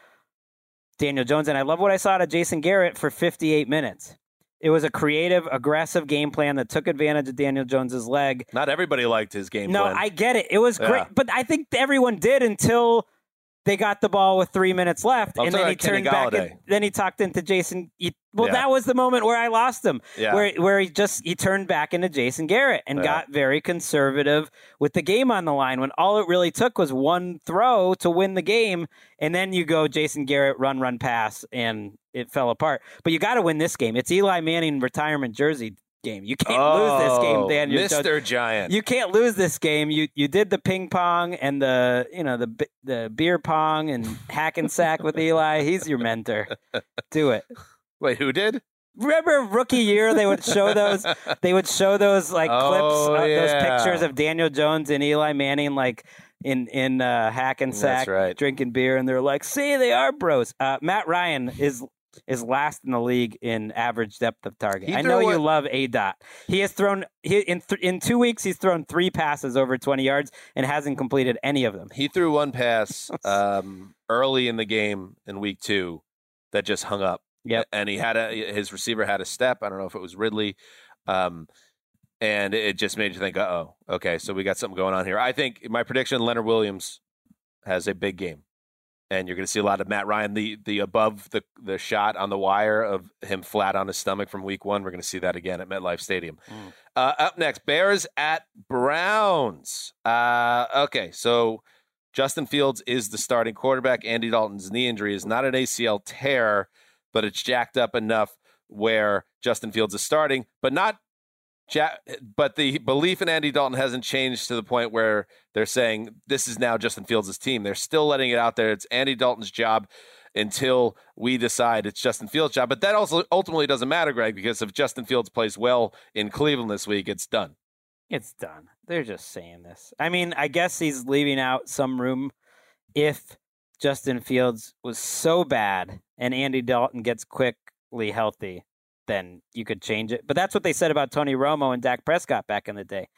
Daniel Jones, and I love what I saw out of Jason Garrett for 58 minutes. It was a creative, aggressive game plan that took advantage of Daniel Jones's leg. Not everybody liked his game no, plan. I get it. It was Yeah. great, but I think everyone did until they got the ball with three minutes left, I'm and then he turned back. Golladay. And, then he talked into Jason. He, well, Yeah. that was the moment where I lost him. Yeah. Where where he just he turned back into Jason Garrett and Yeah. got very conservative with the game on the line when all it really took was one throw to win the game, and then you go Jason Garrett run run pass and it fell apart. But you got to win this game. It's Eli Manning retirement jersey game. You can't lose this game, Oh, Daniel. Jones. Mr. Giant. You can't lose this game. You you did the ping pong and the you know the the beer pong and hack and sack with Eli. He's your mentor. Do it. Wait, who did? Remember rookie year? They would show those. They would show those like Oh, clips, uh, yeah. those pictures of Daniel Jones and Eli Manning, like in in uh, hack and sack, right. drinking beer, and they're like, "See, they are bros." Uh, Matt Ryan is is last in the league in average depth of target. He I know threw you love A dot. He has thrown he, in th- in two weeks. He's thrown three passes over twenty yards and hasn't completed any of them. He threw one pass um, early in the game in week two that just hung up. Yep. And he had a his receiver had a step. I don't know if it was Ridley. Um, and it just made you think, uh oh, okay, so we got something going on here. I think my prediction Leonard Williams has a big game. And you're going to see a lot of Matt Ryan, the the above the the shot on the wire of him flat on his stomach from week one. We're going to see that again at MetLife Stadium. Uh, up next, Bears at Browns. Uh, okay, so Justin Fields is the starting quarterback. Andy Dalton's knee injury is not an ACL tear, but it's jacked up enough where Justin Fields is starting, but not. Ja- but the belief in Andy Dalton hasn't changed to the point where they're saying this is now Justin Fields' team. They're still letting it out there. It's Andy Dalton's job until we decide it's Justin Fields' job. But that also ultimately doesn't matter, Greg, because if Justin Fields plays well in Cleveland this week, it's done. It's done. They're just saying this. I mean, I guess he's leaving out some room if Justin Fields was so bad and Andy Dalton gets quickly healthy, then you could change it. But that's what they said about Tony Romo and Dak Prescott back in the day.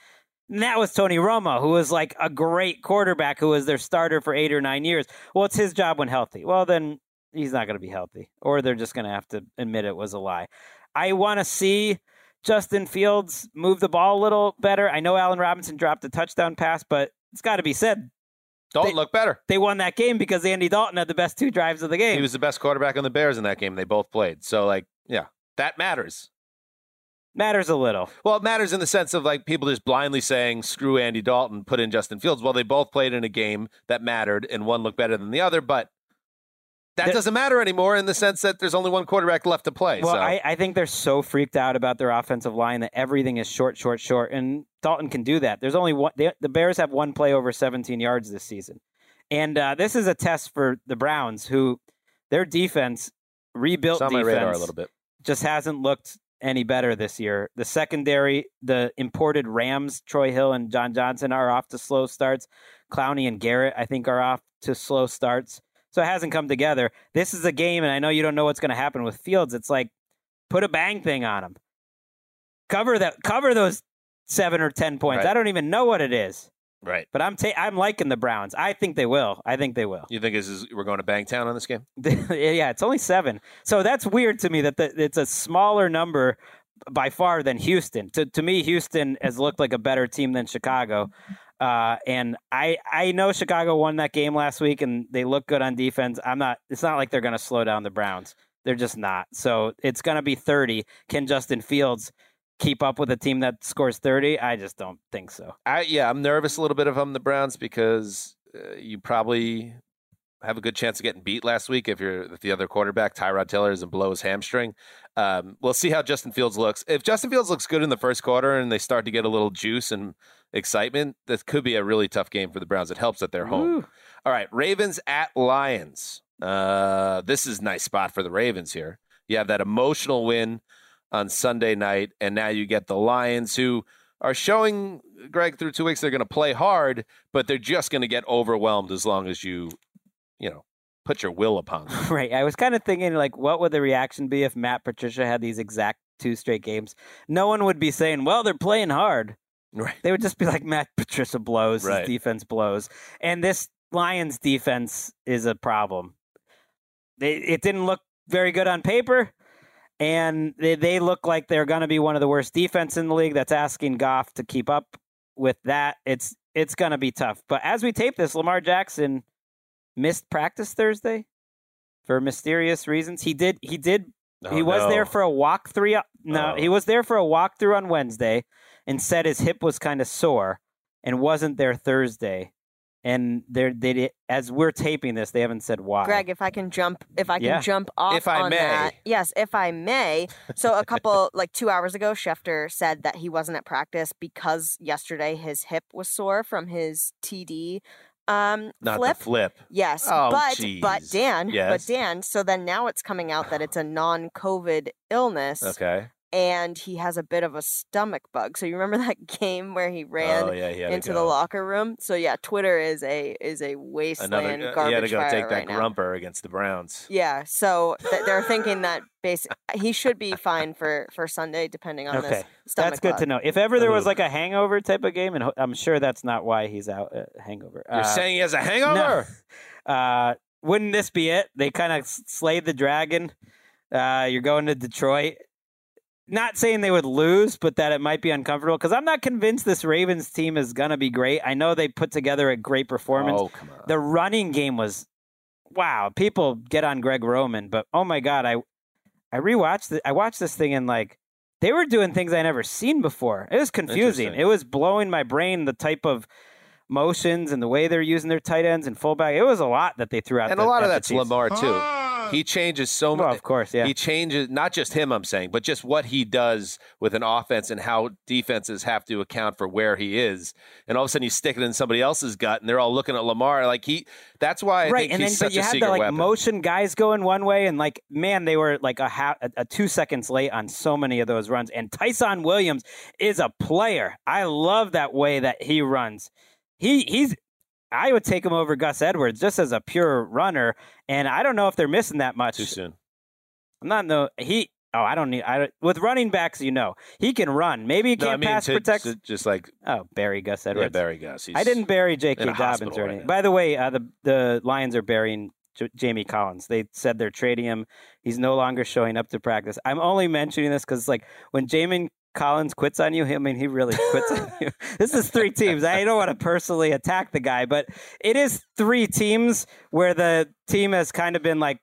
And that was Tony Romo, who was like a great quarterback who was their starter for eight or nine years. Well, it's his job when healthy. Well, then he's not going to be healthy, or they're just going to have to admit it was a lie. I want to see Justin Fields move the ball a little better. I know Allen Robinson dropped a touchdown pass, but it's got to be said. Dalton looked better. They won that game because Andy Dalton had the best two drives of the game. He was the best quarterback on the Bears in that game. They both played. So, like, yeah, that matters. Matters a little. Well, it matters in the sense of like people just blindly saying, screw Andy Dalton, put in Justin Fields. Well, they both played in a game that mattered and one looked better than the other, but that The- doesn't matter anymore in the sense that there's only one quarterback left to play. Well, so. I, I think they're so freaked out about their offensive line that everything is short, short, short, and Dalton can do that. There's only one. They, the Bears have one play over 17 yards this season, and uh, this is a test for the Browns, who their defense rebuilt It's on my radar a little bit. Just hasn't looked any better this year. The secondary, the imported Rams, Troy Hill and John Johnson are off to slow starts. Clowney and Garrett, I think, are off to slow starts. So it hasn't come together. This is a game, and I know you don't know what's going to happen with Fields. It's like put a bang thing on him. Cover that. Cover those seven or ten points. Right. I don't even know what it is, right. but I'm ta- I'm liking the Browns. I think they will. I think they will. You think this is we're going to Bangtown on this game? yeah, it's only seven. So that's weird to me that the, it's a smaller number by far than Houston. To to me, Houston has looked like a better team than Chicago. Uh, and I I know Chicago won that game last week, and they look good on defense. I'm not. It's not like they're going to slow down the Browns. They're just not. So it's going to be 30. Can Justin Fields keep up with a team that scores 30? I just don't think so. I yeah, I'm nervous a little bit if I'm the Browns because uh, you probably have a good chance of getting beat last week if you're if the other quarterback Tyrod Taylor doesn't blow his hamstring. Um, we'll see how Justin Fields looks. If Justin Fields looks good in the first quarter and they start to get a little juice and excitement, this could be a really tough game for the Browns. It helps that they're home. All right, Ravens at Lions. Uh, this is a nice spot for the Ravens here. You have that emotional win on Sunday night, and now you get the Lions who are showing Greg through two weeks they're going to play hard, but they're just going to get overwhelmed as long as you, you know, put your will upon them. Right. I was kind of thinking, like, what would the reaction be if Matt Patricia had these exact two straight games? No one would be saying, well, they're playing hard. Right. They would just be like, Matt Patricia blows, Right. his defense blows. And this Lions defense is a problem. They, it didn't look very good on paper. And they, they look like they're going to be one of the worst defense in the league. That's asking Goff to keep up with that. It's it's going to be tough. But as we tape this, Lamar Jackson missed practice Thursday for mysterious reasons. He did. He did. Oh, he was no. there for a walkthrough. No, Oh. he was there for a walkthrough on Wednesday, and said his hip was kind of sore, and wasn't there Thursday. And they're they di- as we're taping this, they haven't said why. Greg, if I can jump, if I can Yeah. jump off If I on may. that, yes, if I may. So a couple, like two hours ago, Schefter said that he wasn't at practice because yesterday his hip was sore from his TD um, Not flip. the flip. Yes, Oh, but but. Dan, Yes. but Dan. So then now it's coming out that it's a non-COVID illness, Okay. And he has a bit of a stomach bug. So you remember that game where he ran Oh, yeah, he had to into the locker room? So yeah, Twitter is a is a wasteland Another. uh, garbage he had to go fire take right that now. grumper against the Browns. Yeah, so th- they're thinking that basic he should be fine for for Sunday, depending on Okay, this stomach. that's good bug. to know. If ever there was like a hangover type of game, and ho- I'm sure that's not why he's out. Uh, hangover. You're Uh, saying he has a hangover? No. Uh, wouldn't this be it? They kind of slayed the dragon. Uh, you're going to Detroit. Not saying they would lose, but that it might be uncomfortable because I'm not convinced this Ravens team is going to be great. I know they put together a great performance. Oh, come on. The running game was wow. People get on Greg Roman, but oh my god, I I rewatched it. I watched this thing and like they were doing things I never seen before. It was confusing. It was blowing my brain the type of motions and the way they're using their tight ends and fullback. It was a lot that they threw out. and the- a lot of that's Lamar too. He changes so much. Well, of course, yeah. He changes not just him. I'm saying, but just what he does with an offense and how defenses have to account for where he is. And all of a sudden, you stick it in somebody else's gut, and they're all looking at Lamar like he. That's why I right, think and then but you had the like weapon. motion guys going one way, and like man, they were like a, ha- a, a two seconds late on so many of those runs. And Ty'Son Williams is a player. I love that way that he runs. He he's. I would take him over Gus Edwards just as a pure runner, and I don't know if they're missing that much. Too soon. I'm not no he. Oh, I don't need. I don't, with running backs, you know, he can run. Maybe he can't I mean, pass to- protect. to just like Oh, bury Gus Edwards. yeah, bury Gus. He's I didn't bury J.K. Dobbins or anything. now. By the way, uh, the the Lions are burying J- Jamie Collins. They said they're trading him. He's no longer showing up to practice. I'm only mentioning this because, like, when Jamie Collins quits on you, I mean, he really quits on you. This is three teams. I don't want to personally attack the guy, but it is three teams where the team has kind of been like.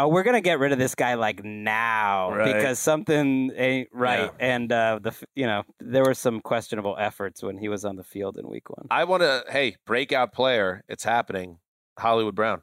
Oh, we're gonna get rid of this guy like now Right. because something ain't right, Yeah. and uh, the you know there were some questionable efforts when he was on the field in week one. I want to. Hey, breakout player. It's happening. Hollywood Brown.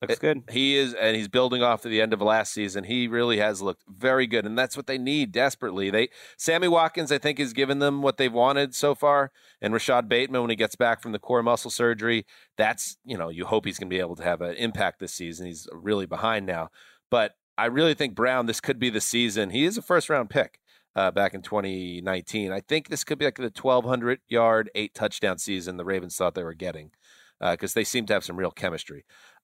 Looks good. He is, and he's building off to the end of last season. He really has looked very good, and that's what they need desperately. They Sammy Watkins, I think, has given them what they've wanted so far, and Rashod Bateman when he gets back from the core muscle surgery, that's you know you hope he's going to be able to have an impact this season. He's really behind now, but I really think Brown. This could be the season. He is a first round pick. Uh, back in 2019, I think this could be like the 1,200 yard, eight touchdown season the Ravens thought they were getting because they seem to have some real chemistry.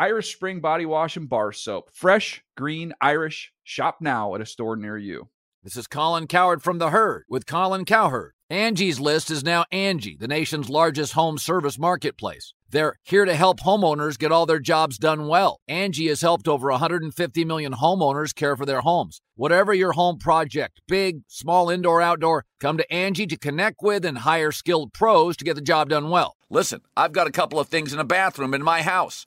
Irish Spring Body Wash and Bar Soap. Fresh, green, Irish. Shop now at a store near you. This is Colin Cowherd from The Herd with Colin Cowherd. Angie's List is now Angie, the nation's largest home service marketplace. They're here to help homeowners get all their jobs done well. Angie has helped over 150 million homeowners care for their homes. Whatever your home project, big, small, indoor, outdoor, come to Angie to connect with and hire skilled pros to get the job done well. Listen, I've got a couple of things in a bathroom in my house.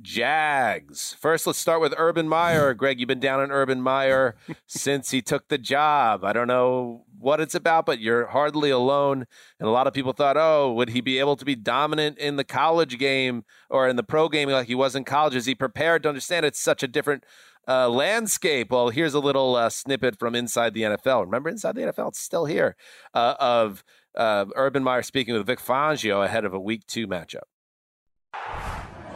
Jags. First, let's start with Urban Meyer. Greg, you've been down on Urban Meyer since he took the job. I don't know what it's about, but you're hardly alone. And a lot of people thought, oh, would he be able to be dominant in the college game or in the pro game like he was in college? Is he prepared to understand it's such a different uh, landscape? Well, here's a little uh, snippet from Inside the NFL. Remember, Inside the NFL, it's still here, uh, of uh, Urban Meyer speaking with Vic Fangio ahead of a week two matchup.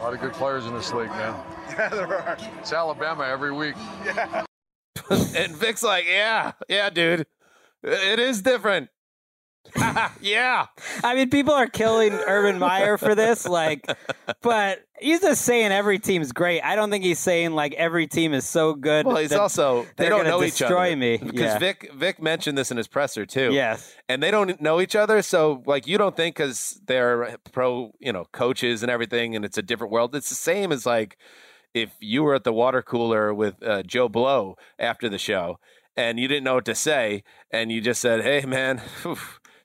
A lot of good players in this league, man. Yeah, there are. It's Alabama every week. Yeah. and Vic's like, yeah, yeah, dude, it is different. yeah. I mean, people are killing Urban Meyer for this, like, but he's just saying every team's great. I don't think he's saying like every team is so good. Well, he's also they don't know each other. destroy me. because Yeah. Vic Vic mentioned this in his presser too. Yes. and they don't know each other, so like you don't think because they're pro, you know, coaches and everything, and it's a different world. It's the same as like if you were at the water cooler with uh, Joe Blow after the show. And you didn't know what to say, and you just said, "Hey, man, phew,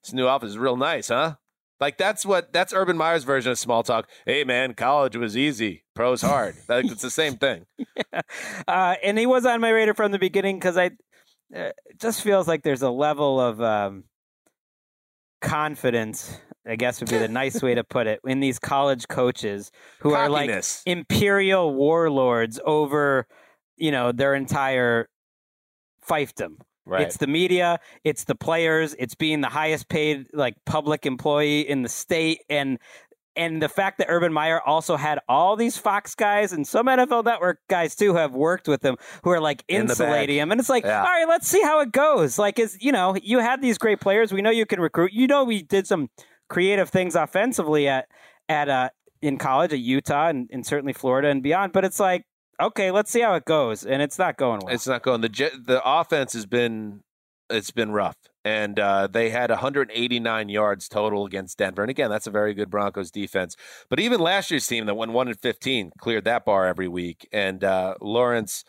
this new office is real nice, huh?" Like that's what that's Urban Meyer's version of small talk. Hey, man, college was easy, pros hard. Like, it's the same thing. uh, and he was on my radar from the beginning because I uh, it just feels like there's a level of um, confidence. I guess would be the nice way to put it in these college coaches who are like Cockiness. imperial warlords over, you know, their entire fiefdom. Right. It's the media, it's the players, it's being the highest paid like public employee in the state and and the fact that Urban Meyer also had all these Fox guys and some NFL Network guys too who have worked with him who are like In insulating bag. him. And it's like, Yeah. all right, let's see how it goes. Like, is you know, you had these great players. We know you can recruit. You know, we did some creative things offensively at at uh in college at Utah and, and certainly Florida and beyond. But it's like, okay, let's see how it goes. And it's not going well. It's not going. The the offense has been it's been rough, and uh, they had 189 yards total against Denver. And again, that's a very good Broncos defense. But even last year's team that went one and 15 cleared that bar every week. And uh, Lawrence,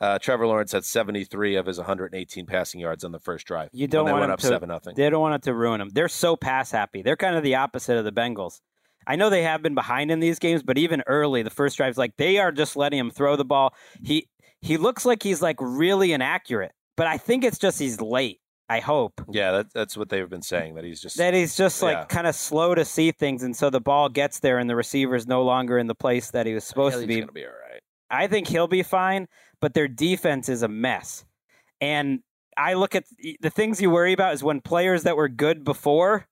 uh, Trevor Lawrence had 73 of his 118 passing yards on the first drive. You don't want went up to, seven nothing. They don't want it to ruin them. They're so pass happy. They're kind of the opposite of the Bengals. I know they have been behind in these games, but even early, the first drive's like they are just letting him throw the ball. He he looks like he's like really inaccurate, but I think it's just he's late. I hope Yeah, that, that's what they've been saying. That he's just that he's just like Yeah. kind of slow to see things, and so the ball gets there, and the receiver's no longer in the place that he was supposed to he's be. gonna be all right. I think he'll be fine, but their defense is a mess. And I look at the things you worry about is when players that were good before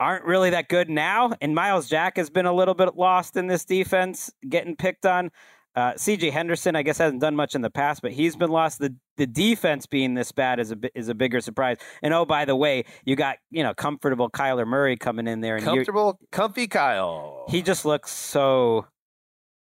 aren't really that good now. And Myles Jack has been a little bit lost in this defense, getting picked on. Uh, CJ Henderson, I guess, hasn't done much in the past, but he's been lost. The the defense being this bad is a is a bigger surprise. And oh, by the way, you got you know comfortable Kyler Murray coming in there, and Comfortable, comfy Kyle. he just looks so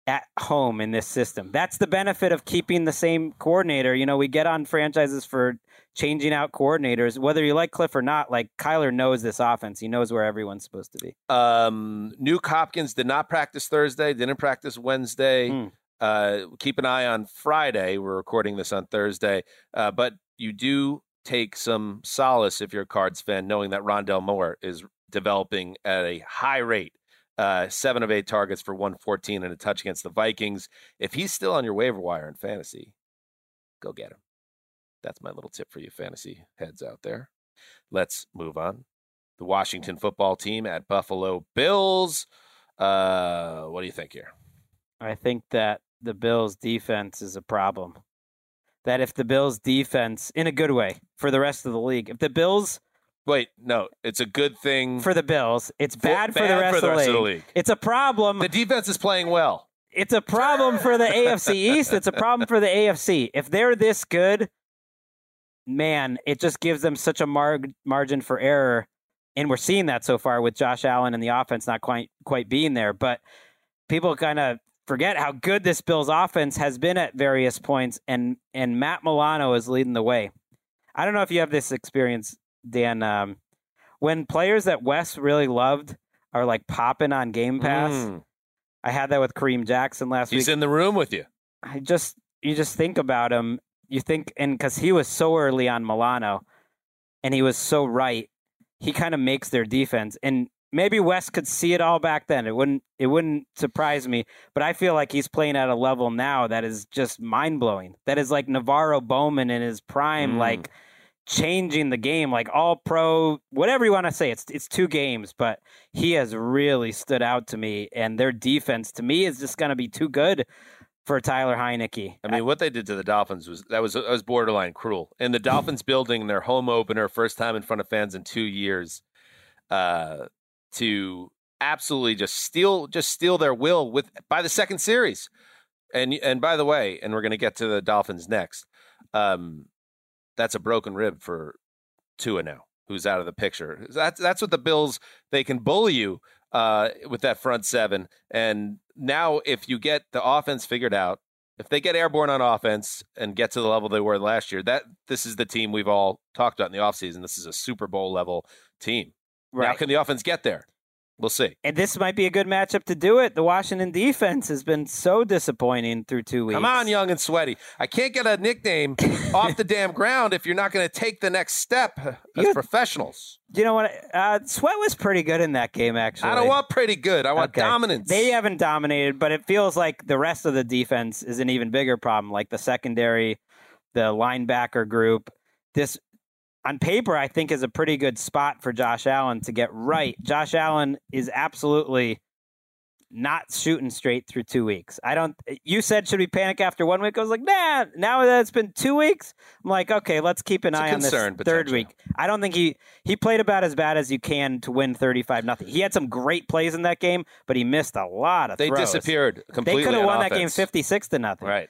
at home in this system. That's the benefit of keeping the same coordinator. You know, we get on franchises for changing out coordinators, whether you like Cliff or not. Like Kyler knows this offense; he knows where everyone's supposed to be. Um, Nuke Hopkins did not practice Thursday, didn't practice Wednesday. Hmm. Uh, keep an eye on Friday. We're recording this on Thursday, uh, but you do take some solace if you're a Cards fan, knowing that Rondale Moore is developing at a high rate. Uh, seven of eight targets for 114 and a touch against the Vikings. If he's still on your waiver wire in fantasy, go get him. That's my little tip for you, fantasy heads out there. Let's move on. The Washington football team at Buffalo Bills. Uh, what do you think here? I think that the Bills' defense is a problem. That if the Bills' defense, in a good way, for the rest of the league, if the Bills Wait, no, it's a good thing for the Bills, it's For- bad for, the, rest, for the of, rest the of the league. It's a problem. The defense is playing well. It's a problem for the AFC East. It's a problem for the AFC. If they're this good, man, it just gives them such a mar- margin for error. And we're seeing that so far with Josh Allen and the offense not quite quite being there. But people kind of forget how good this Bills offense has been at various points, and and Matt Milano is leading the way. I don't know if you have this experience, Dan. Um, when players that Wes really loved are like popping on Game Pass. Mm. I had that with Kareem Jackson last week. He's in the room with you. I just you just think about him. You think and because he was so early on Milano, and he was so right, he kind of makes their defense. And maybe Wes could see it all back then. It wouldn't it wouldn't surprise me. But I feel like he's playing at a level now that is just mind blowing. That is like NaVorro Bowman in his prime, Mm. like changing the game, like all pro, whatever you want to say. It's it's two games, but he has really stood out to me. And their defense to me is just going to be too good for Taylor Heinicke. I mean, what they did to the Dolphins was that was that was borderline cruel. And the Dolphins building their home opener, first time in front of fans in two years, uh, to absolutely just steal just steal their will with by the second series. And and by the way, and we're going to get to the Dolphins next. Um, that's a broken rib for Tua now, who's out of the picture. That's that's what the Bills they can bully you uh, with that front seven. And now, if you get the offense figured out, if they get airborne on offense and get to the level they were last year, that this is the team we've all talked about in the offseason. This is a Super Bowl level team. Now, can the offense get there? We'll see. And this might be a good matchup to do it. The Washington defense has been so disappointing through two weeks. Come on, young and sweaty. I can't get a nickname off the damn ground if you're not going to take the next step as You- professionals. You know what? Uh, Sweat was pretty good in that game, actually. I don't want pretty good. I want Okay. dominance. They haven't dominated, but it feels like the rest of the defense is an even bigger problem, like the secondary, the linebacker group. This, on paper, I think is a pretty good spot for Josh Allen to get right. Josh Allen is absolutely not shooting straight through two weeks. I don't. You said should we panic after one week? I was like, nah. Now that it's been two weeks, I'm like, okay, let's keep an It's eye on this third week. I don't think he he played about as bad as you can to win 35 nothing. He had some great plays in that game, but he missed a lot of They throws. disappeared completely. They could have on won that game 56 to nothing. Right.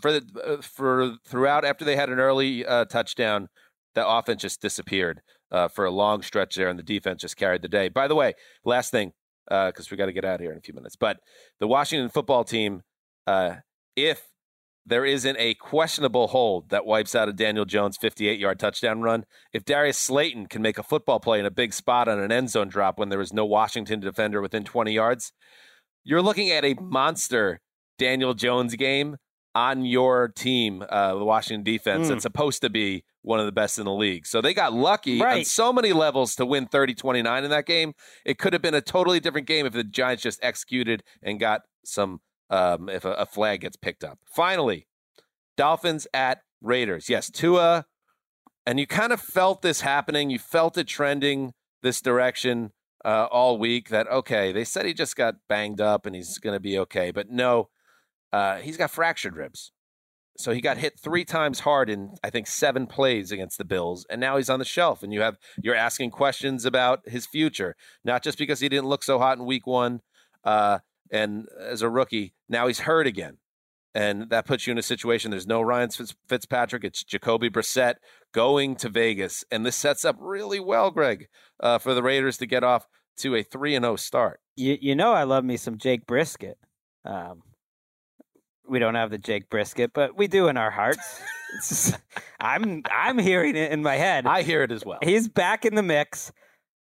For the, uh, for throughout after they had an early uh, touchdown, the offense just disappeared uh, for a long stretch there, and the defense just carried the day. By the way, last thing because we got to get out of here in a few minutes, but the Washington football team, uh, if there isn't a questionable hold that wipes out a Daniel Jones 58 yard touchdown run. If Darius Slayton can make a football play in a big spot on an end zone drop when there is no Washington defender within 20 yards, you're looking at a monster Daniel Jones game on your team, uh, the Washington defense, Mm. that's supposed to be one of the best in the league. So they got lucky on so many levels to win 30 29 in that game. It could have been a totally different game if the Giants just executed and got some, um, if a, a flag gets picked up. Finally, Dolphins at Raiders. Yes, Tua, and you kind of felt this happening. You felt it trending this direction uh, all week that, okay, they said he just got banged up and he's going to be okay. But no, Uh, he's got fractured ribs. So he got hit three times hard in I think seven plays against the Bills, and now he's on the shelf. And you have you're asking questions about his future, not just because he didn't look so hot in Week One, uh, and as a rookie, now he's hurt again, and that puts you in a situation. There's no Ryan Fitz- Fitzpatrick. It's Jacoby Brissett going to Vegas, and this sets up really well, Greg, uh, for the Raiders to get off to a three and zero start. You you know I love me some Jake Brisket. Um, we don't have the Jake Brisket, but we do in our hearts. Just- I'm I'm hearing it in my head. I hear it as well. He's back in the mix,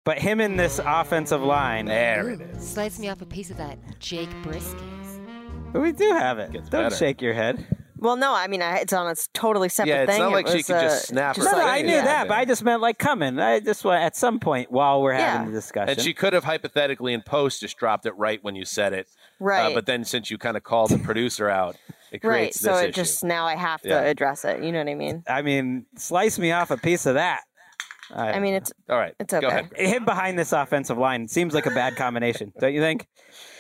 but him in this offensive line. There it is. Slice me off a piece of that Jake brisket. But We do have it. Don't better. shake your head. Well, no, I mean I, it's on a s- totally separate Yeah, it's thing. not It like she was, could just uh, snap her No, no. I knew Yeah. that, but I just meant like coming. I just want at some point while we're having the discussion. And she could have hypothetically in post just dropped it right when you said it. Uh, Right. but then since you kind of called the producer out, it right. creates So this it issue. just now I have to Yeah. address it. You know what I mean? I mean, slice me off a piece of that. I mean, it's all right. It's okay. Him behind this offensive line seems like a bad combination, don't you think?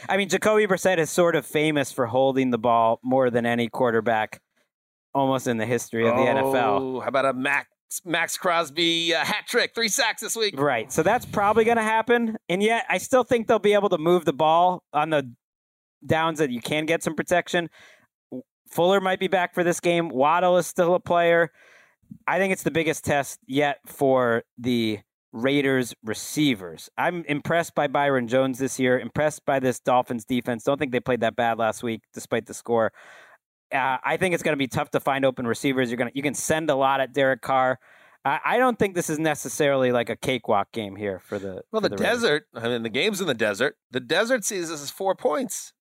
I mean, Jacoby Brissett is sort of famous for holding the ball more than any quarterback, almost in the history of the NFL. Oh, How about a Max Maxx Crosby uh, hat trick, three sacks this week? Right. So that's probably going to happen. And yet, I still think they'll be able to move the ball on the downs that you can get some protection. Fuller might be back for this game. Waddle is still a player. I think it's the biggest test yet for the Raiders receivers. I'm impressed by Byron Jones this year, impressed by this Dolphins defense. Don't think they played that bad last week despite the score. Uh, I think it's going to be tough to find open receivers. You're going to you can send a lot at Derek Carr. I, I don't think this is necessarily like a cakewalk game here for the Well, for the, Raiders. desert. I mean, the game's in the desert. The desert sees this as four points.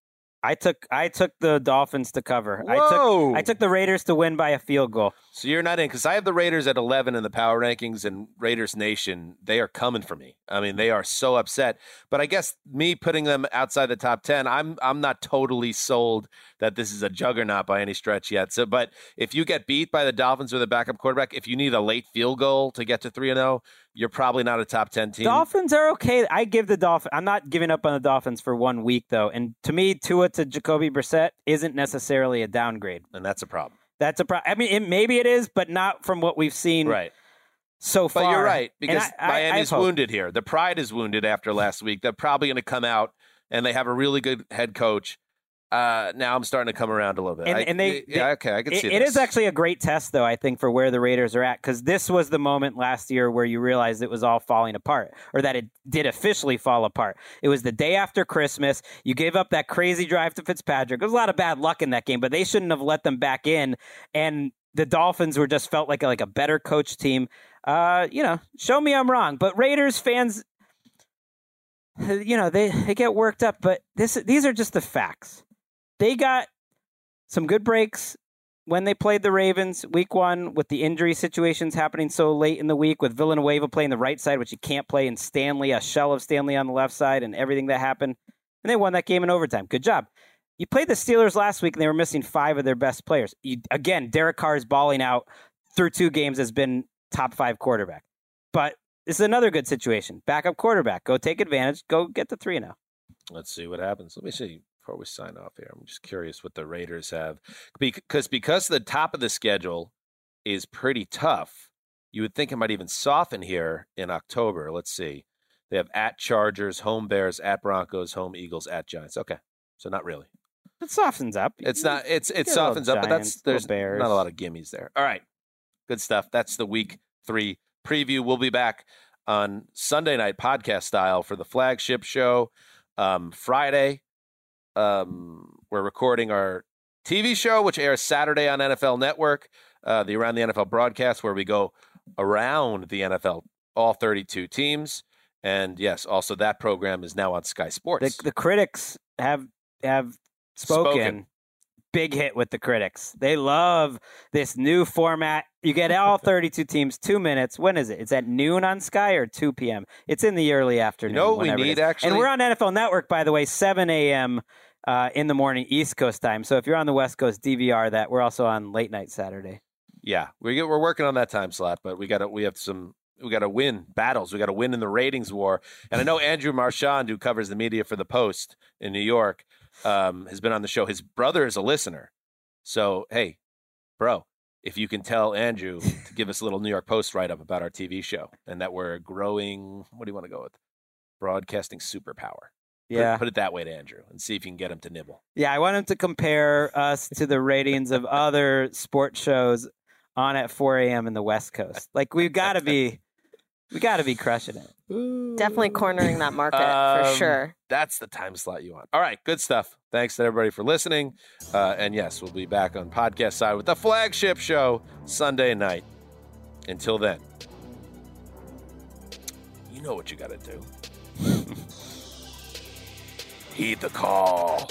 I took I took the Dolphins to cover. I took I took the Raiders to win by a field goal. So you're not in because I have the Raiders at 11 in the power rankings, and Raiders Nation they are coming for me. I mean, they are so upset. But I guess me putting them outside the top 10, I'm I'm not totally sold that this is a juggernaut by any stretch yet. So, but if you get beat by the Dolphins with a backup quarterback, if you need a late field goal to get to three and zero, you're probably not a top 10 team. Dolphins are okay. I give the Dolphins. I'm not giving up on the Dolphins for one week though. And to me, Tua to Jacoby Brissett isn't necessarily a downgrade. and that's a problem. That's a problem. I mean, it, maybe it is, but not from what we've seen Right. so But far. you're right because I- I- I Miami's wounded here. The pride is wounded after last week. They're probably going to come out and they have a really good head coach. Uh, now I'm starting to come around a little bit. And, I- and they, yeah, they- okay, I can it- see It this. is actually a great test, though. I think for where the Raiders are at, because this was the moment last year where you realized it was all falling apart, or that it did officially fall apart. It was the day after Christmas. You gave up that crazy drive to Fitzpatrick. There was a lot of bad luck in that game, but they shouldn't have let them back in. And the Dolphins were just felt like a, like a better coach team. Uh, you know, show me I'm wrong, but Raiders fans. You know they, they get worked up, but this these are just the facts they got some good breaks when they played the Ravens week one with the injury situations happening so late in the week with Villanueva playing the right side, which he can't play, and Stanley, a shell of Stanley on the left side, and everything that happened. And they won that game in overtime. Good job. You played the Steelers last week, and they were missing five of their best players. You, again, Derek Carr is balling out through two games, has been top five quarterback. But this is another good situation. Backup quarterback. Go take advantage. Go get the 3 0. Let's see what happens. Let me see before we sign off here. I'm just curious what the Raiders have because because the top of the schedule is pretty tough. You would think it might even soften here in October. Let's see. They have at Chargers, home Bears, at Broncos, home Eagles, at Giants. Okay, so not really. It softens up. It's not. It's it Get softens up, but that's there's Bears. not a lot of gimmies there. All right, good stuff. That's the week three preview. We'll be back on Sunday night podcast style for the flagship show. Um, Friday, um, we're recording our TV show, which airs Saturday on NFL Network, uh, the Around the NFL broadcast, where we go around the NFL, all 32 teams. And yes, also that program is now on Sky Sports. the, the critics have have spoken. Spoken. Big hit with the critics. They love this new format. You get all 32 teams, two minutes. When is it? It's at noon on Sky or 2 p.m. It's in the early afternoon. know we need actually, and we're on NFL Network, by the way, 7 a.m. Uh, in the morning East Coast time. So if you're on the West Coast, DVR that. We're also on late night Saturday. Yeah, we get, we're working on that time slot, but we got to we have some we got to win battles. We got to win in the ratings war. And I know Andrew Marchand, who covers the media for the Post in New York, um, has been on the show. His brother is a listener. So, hey, bro, if you can tell Andrew to give us a little New York Post write up about our TV show and that we're growing, what do you want to go with? Broadcasting superpower. Put- Yeah. Put, it that way to Andrew and see if you can get him to nibble. Yeah, I want him to compare us to the ratings of other sports shows on at 4 a.m. in the West Coast. Like we've got to be, we got to be crushing it. Definitely cornering that market for Um, sure. That's the time slot you want. All right, good stuff. Thanks to everybody for listening. Uh, and yes, we'll be back on podcast side with the flagship show Sunday night. Until then, you know what you got to do. Heed the call.